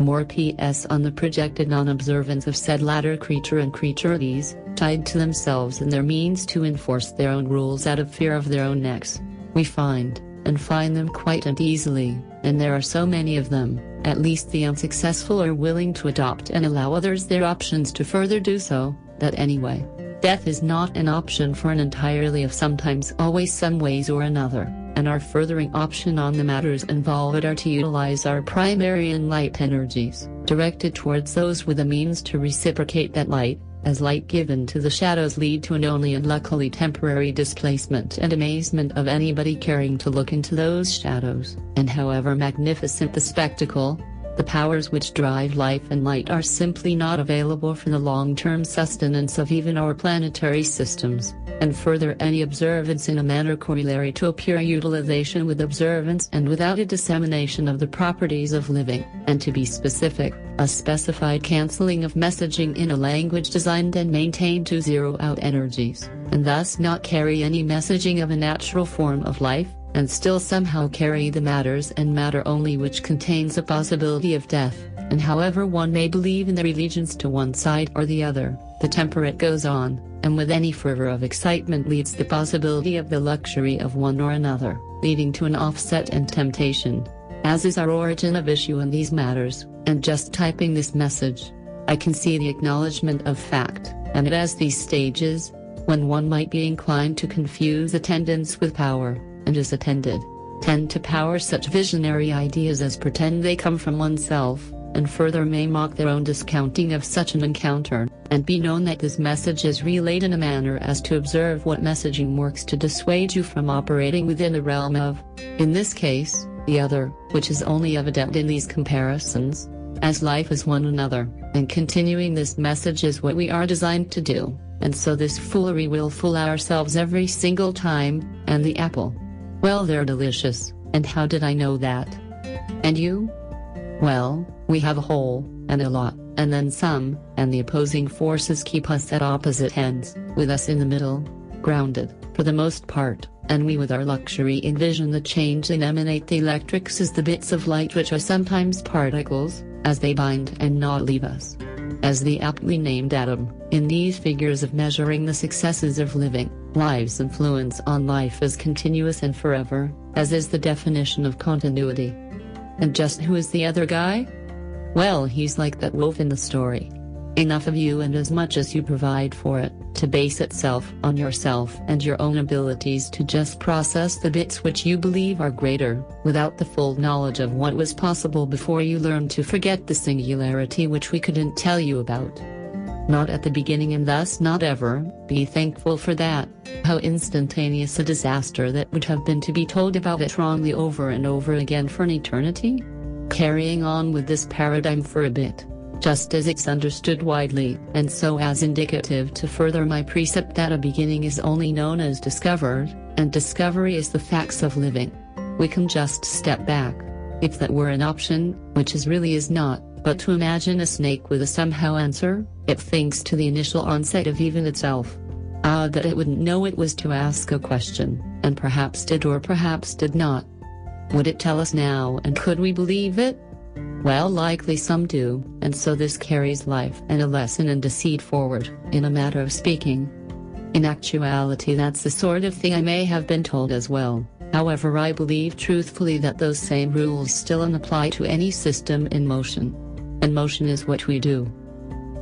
More PS on the projected non-observance of said latter creature and creaturities, tied to themselves and their means to enforce their own rules out of fear of their own necks. We find, and find them quite and easily, and there are so many of them, at least the unsuccessful are willing to adopt and allow others their options to further do so, that anyway. Death is not an option for an entirely of sometimes always some ways or another, and our furthering option on the matters involved are to utilize our primary and light energies, directed towards those with the means to reciprocate that light, as light given to the shadows lead to an only and luckily temporary displacement and amazement of anybody caring to look into those shadows, and however magnificent the spectacle, the powers which drive life and light are simply not available for the long-term sustenance of even our planetary systems, and further any observance in a manner corollary to a pure utilization with observance and without a dissemination of the properties of living, and to be specific, a specified cancelling of messaging in a language designed and maintained to zero out energies, and thus not carry any messaging of a natural form of life, and still somehow carry the matters and matter only which contains a possibility of death, and however one may believe in their allegiance to one side or the other, the temperate goes on, and with any fervor of excitement leads the possibility of the luxury of one or another, leading to an offset and temptation. As is our origin of issue in these matters, and just typing this message, I can see the acknowledgement of fact, and it has these stages, when one might be inclined to confuse attendance with power, and is attended, tend to power such visionary ideas as pretend they come from oneself, and further may mock their own discounting of such an encounter, and be known that this message is relayed in a manner as to observe what messaging works to dissuade you from operating within the realm of, in this case, the other, which is only evident in these comparisons, as life is one another, and continuing this message is what we are designed to do, and so this foolery will fool ourselves every single time, and the apple. Well, they're delicious, and how did I know that? And you? Well, we have a whole, and a lot, and then some, and the opposing forces keep us at opposite ends, with us in the middle, grounded, for the most part, and we with our luxury envision the change and emanate the electrics as the bits of light which are sometimes particles, as they bind and not leave us. As the aptly named atom, in these figures of measuring the successes of living, life's influence on life is continuous and forever, as is the definition of continuity. And just who is the other guy? Well, he's like that wolf in the story. Enough of you and as much as you provide for it, to base itself on yourself and your own abilities to just process the bits which you believe are greater, without the full knowledge of what was possible before you learned to forget the singularity which we couldn't tell you about. Not at the beginning and thus not ever, be thankful for that. How instantaneous a disaster that would have been to be told about it wrongly over and over again for an eternity? Carrying on with this paradigm for a bit just as it's understood widely, and so as indicative to further my precept that a beginning is only known as discovered, and discovery is the facts of living. We can just step back. If that were an option, which is really is not, but to imagine a snake with a somehow answer, it thinks to the initial onset of even itself. Ah, that it wouldn't know it was to ask a question, and perhaps did or perhaps did not. Would it tell us now and could we believe it? Well, likely some do, and so this carries life and a lesson and deceit forward, in a matter of speaking. In actuality, that's the sort of thing I may have been told as well. However, I believe truthfully that those same rules still apply to any system in motion. And motion is what we do.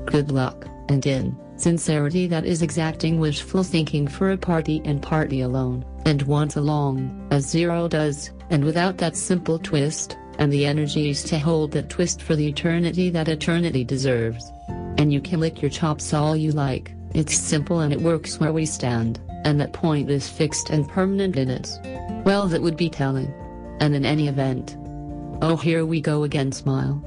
Good luck, and in sincerity that is exacting wishful thinking for a party and party alone, and once along, as zero does, and without that simple twist, and the energies to hold that twist for the eternity that eternity deserves. And you can lick your chops all you like, it's simple and it works where we stand, and that point is fixed and permanent in it. Well, that would be telling. And in any event. Oh, here we go again, smile.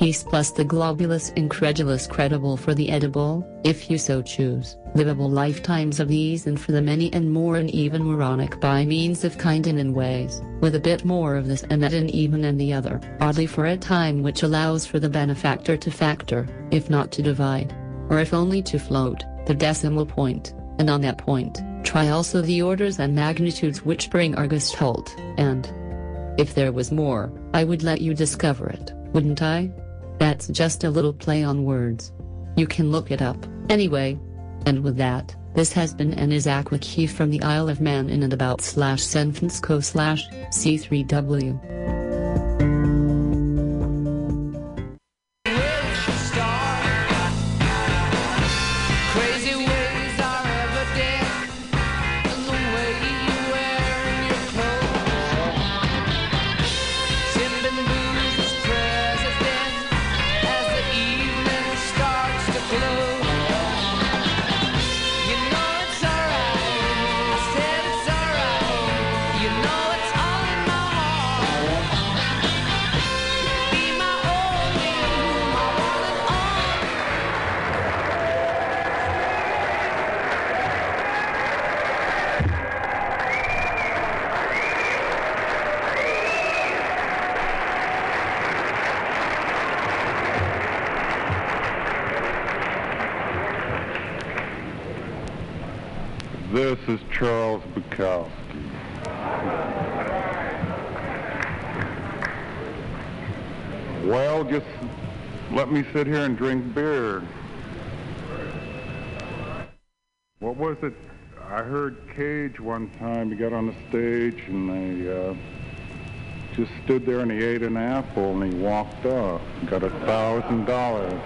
Peace plus the globulous incredulous credible for the edible, if you so choose, livable lifetimes of ease and for the many and more and even moronic by means of kind and in ways, with a bit more of this and that and even and the other, oddly for a time which allows for the benefactor to factor, if not to divide, or if only to float, the decimal point, and on that point, try also the orders and magnitudes which bring our gestalt, and if there was more, I would let you discover it, wouldn't I? That's just a little play on words. You can look it up, anyway. And with that, this has been an Isaac from the Isle of Man in and about slash sentence co slash C3W. Sit here and drink beer. What was it? I heard Cage one time. He got on the stage and they uh, just stood there and he ate an apple and he walked off. Got a thousand dollars.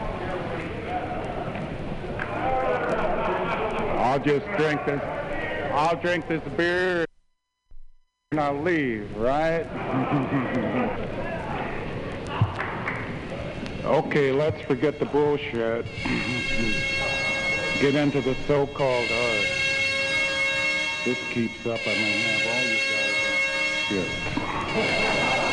I'll just drink this. I'll drink this beer and I'll leave, right? okay, let's forget the bullshit. Get into the so-called art. This keeps up. I may have all you guys. Yes.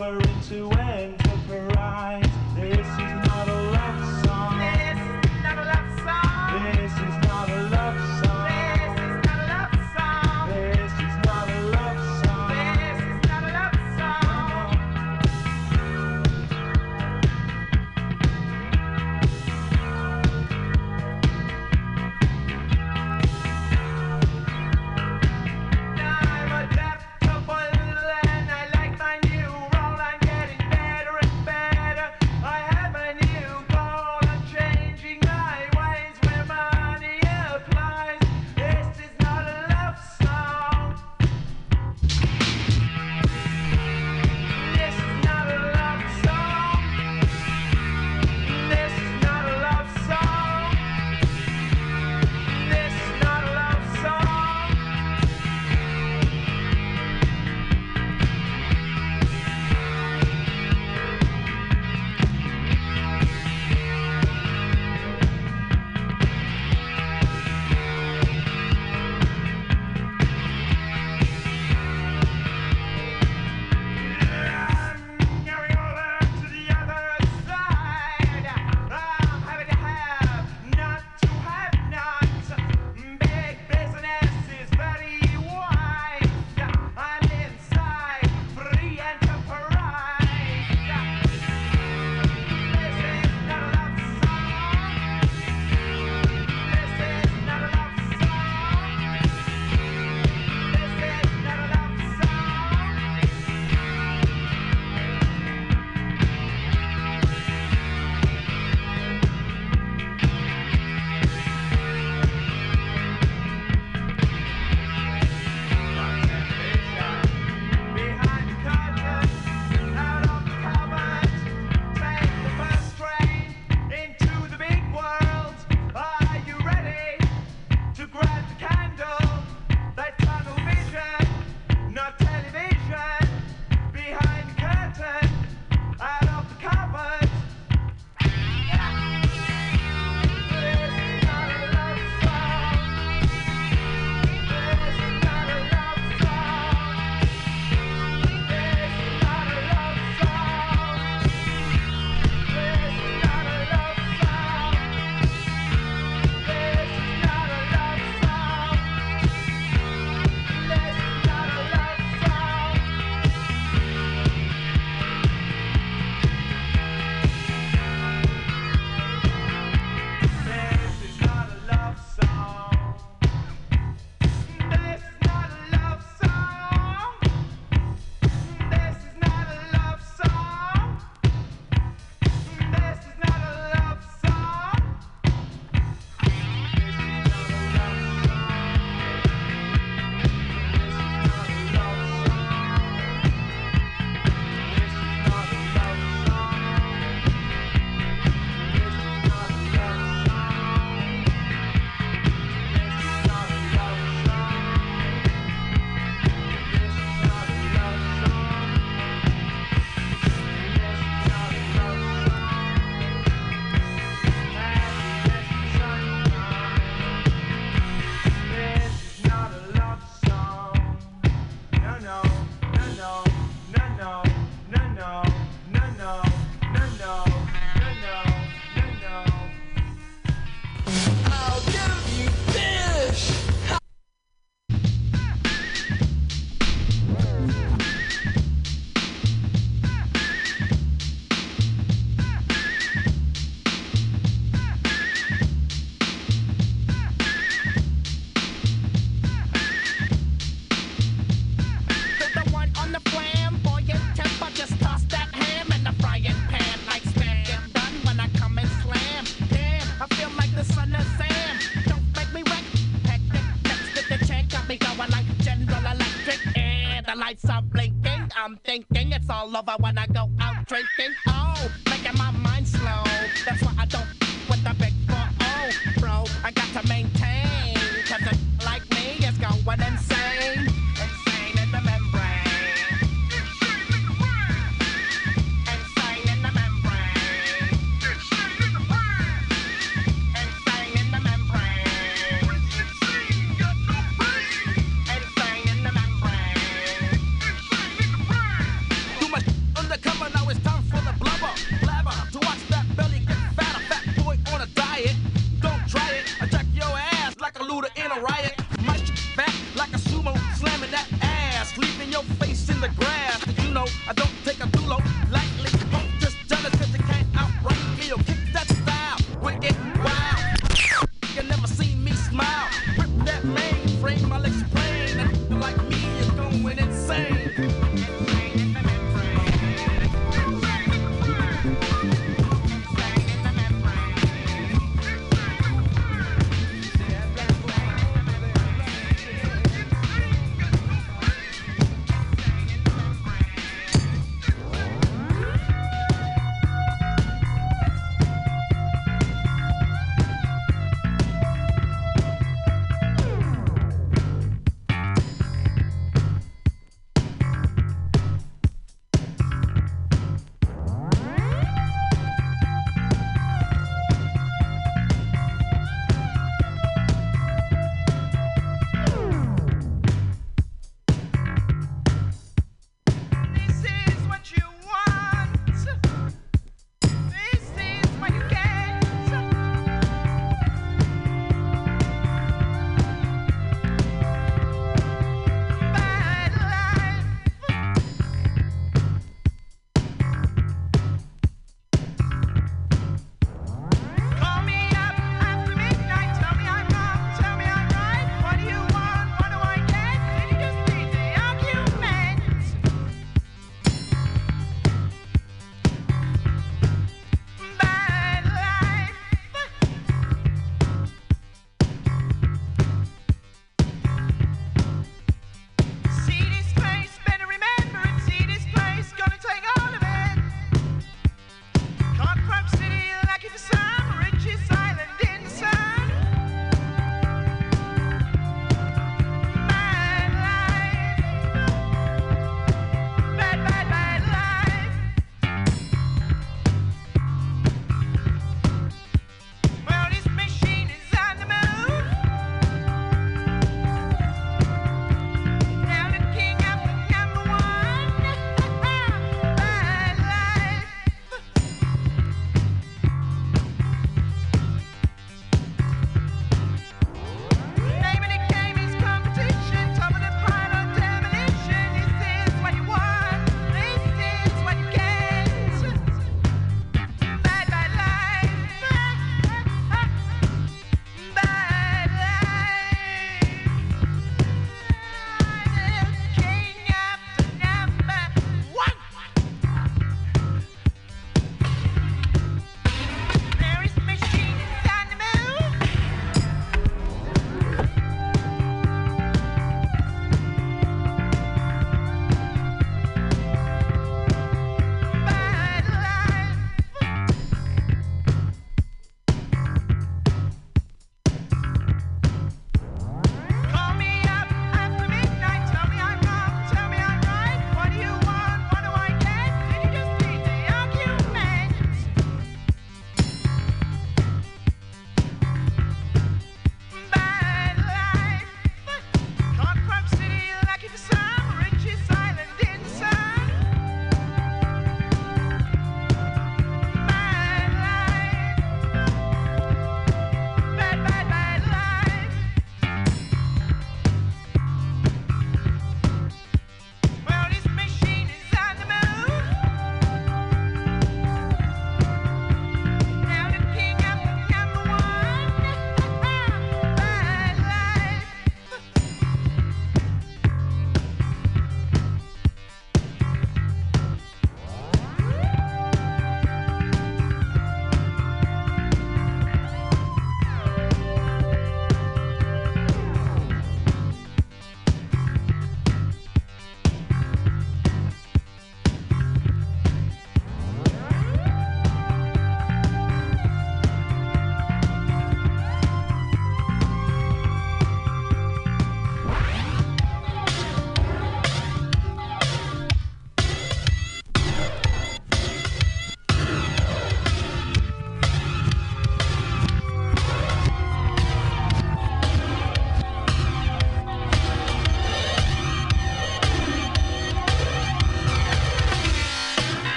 Over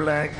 Flat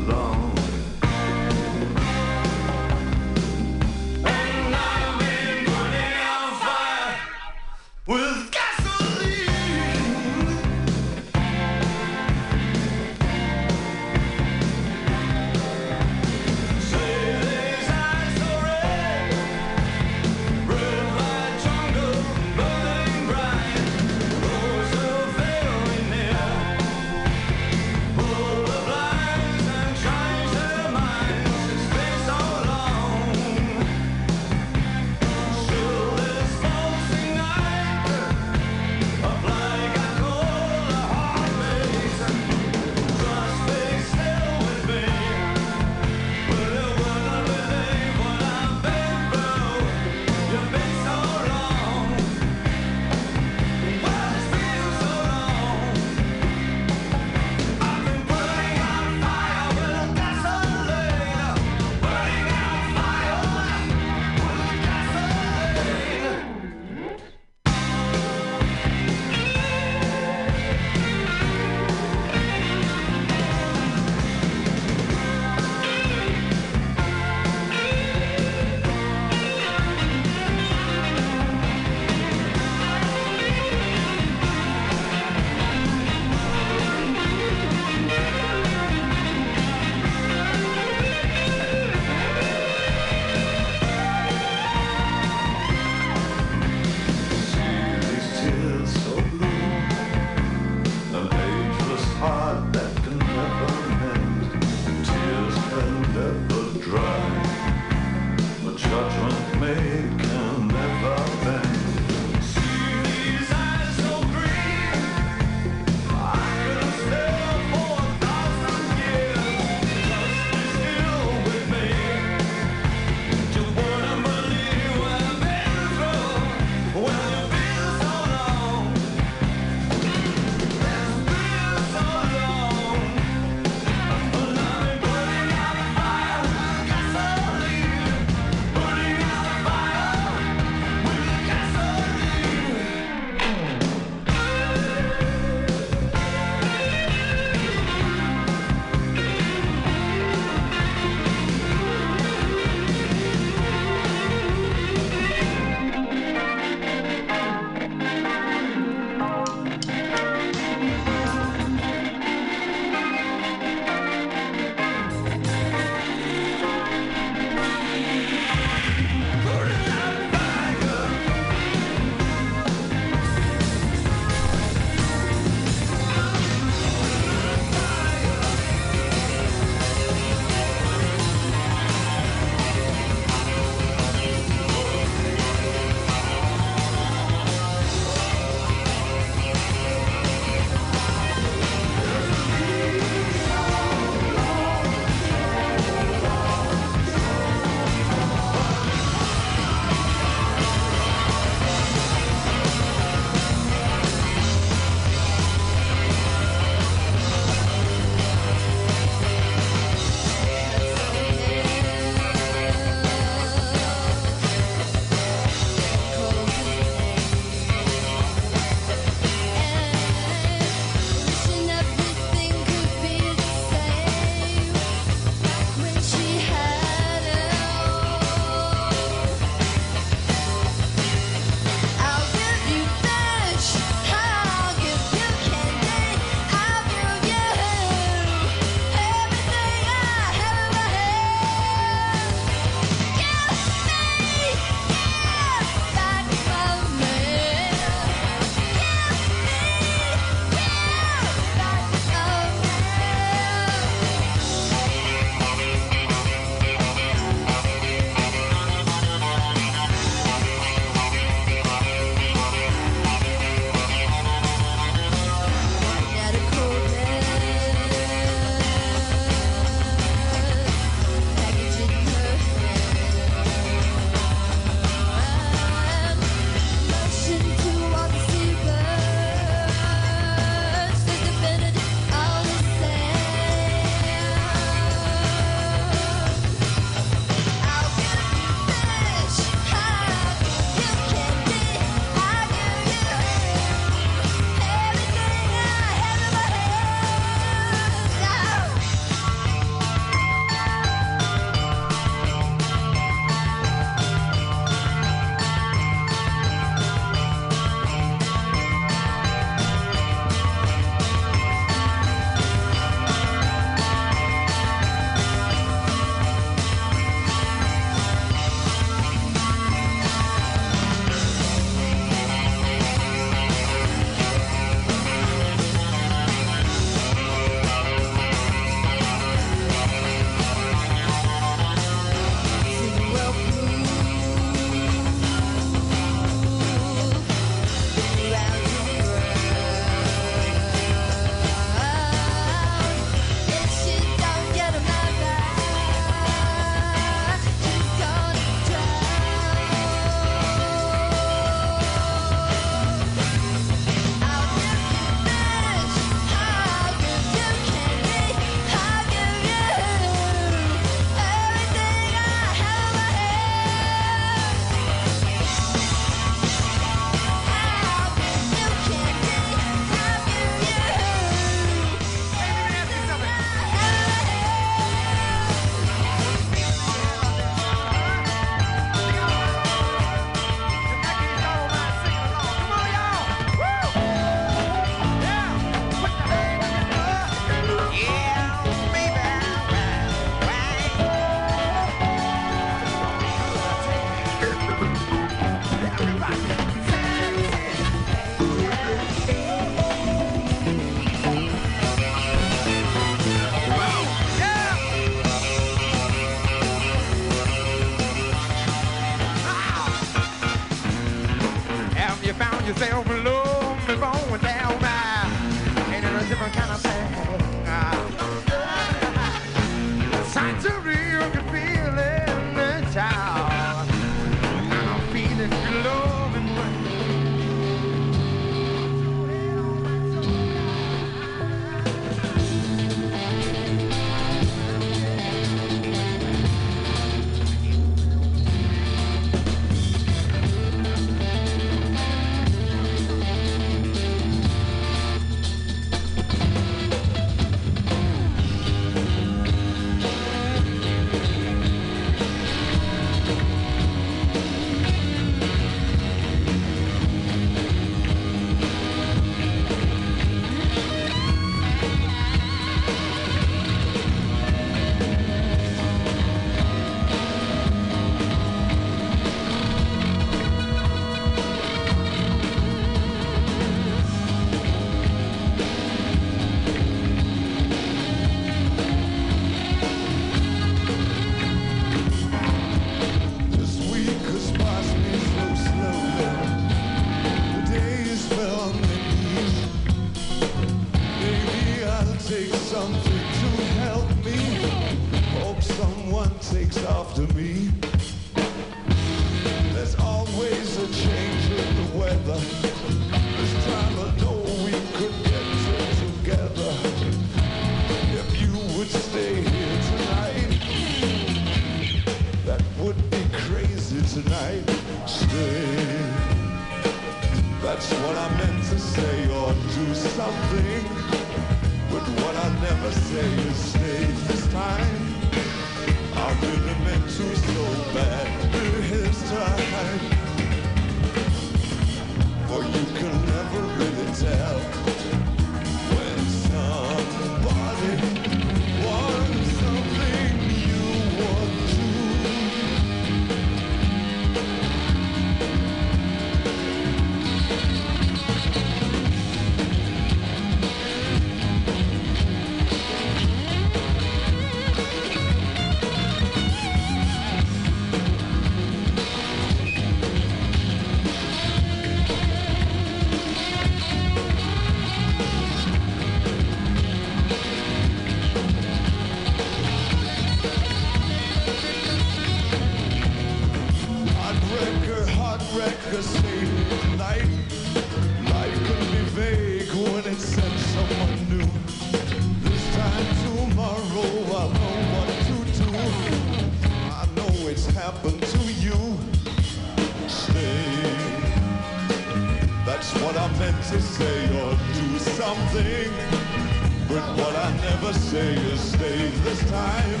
But what I never say is stay this time.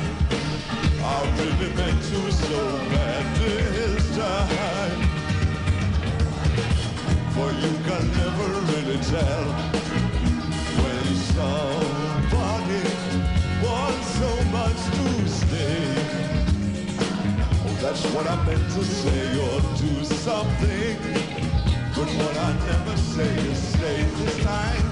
I really meant to so badly this time. For you can never really tell when somebody wants so much to stay. Oh, that's what I meant to say or do something. But what I never say is stay this time.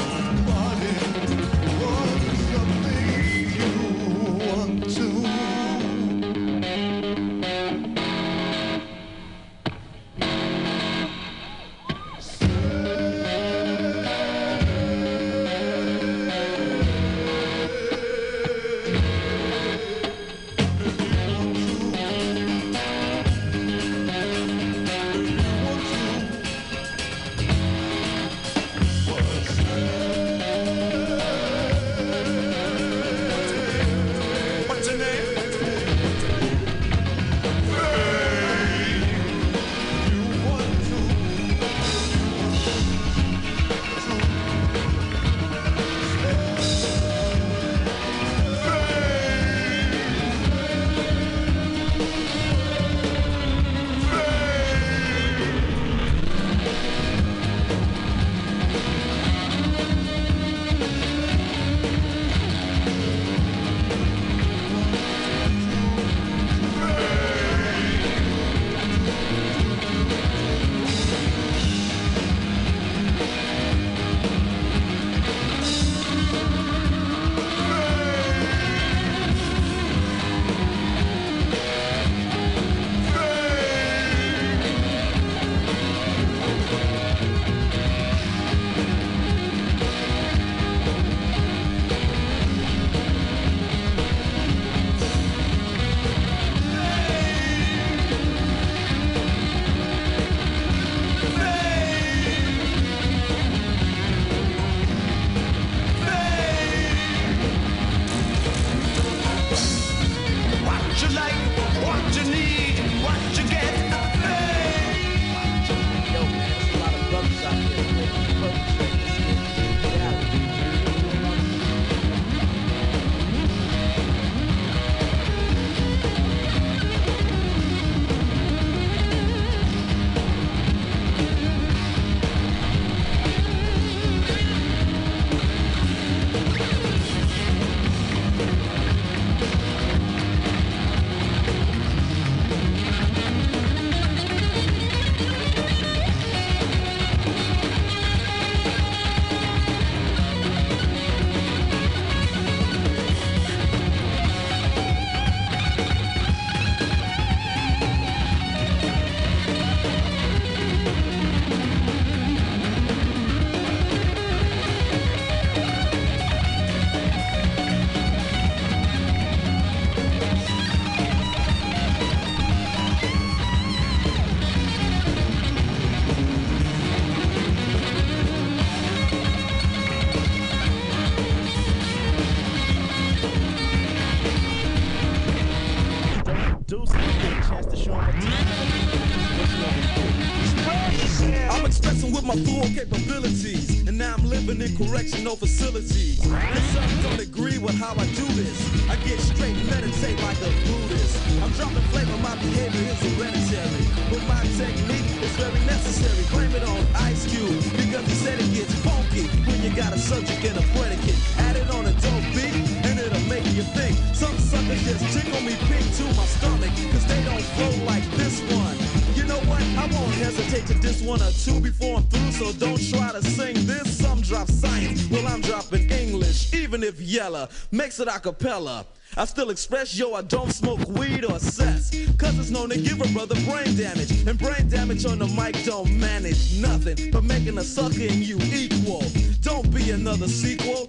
makes it a cappella. I still express, yo, I don't smoke weed or cess. Cause it's known to give a brother brain damage. And brain damage on the mic don't manage nothing but making a sucker in you equal. Don't be another sequel.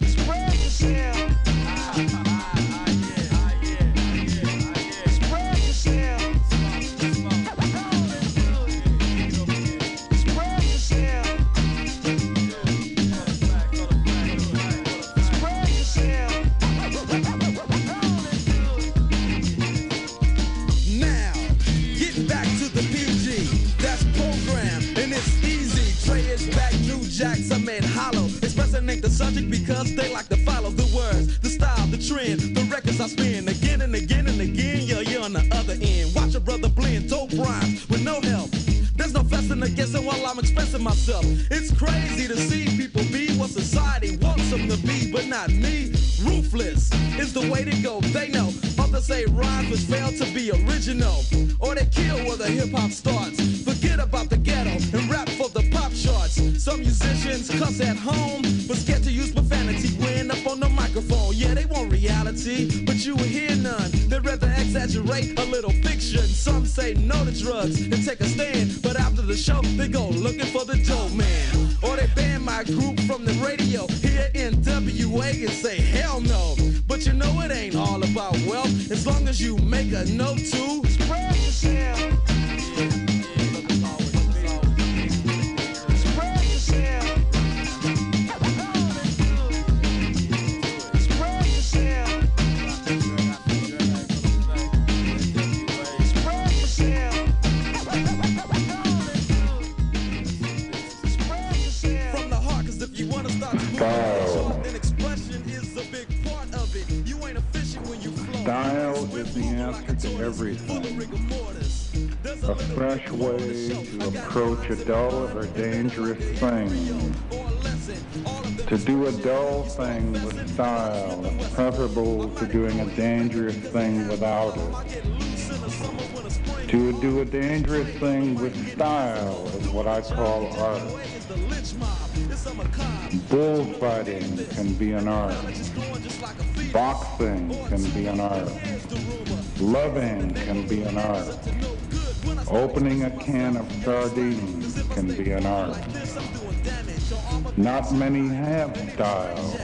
Style is what I call art. Bullfighting can be an art. Boxing can be an art. Loving can be an art. Opening a can of sardines can be an art. Not many have style.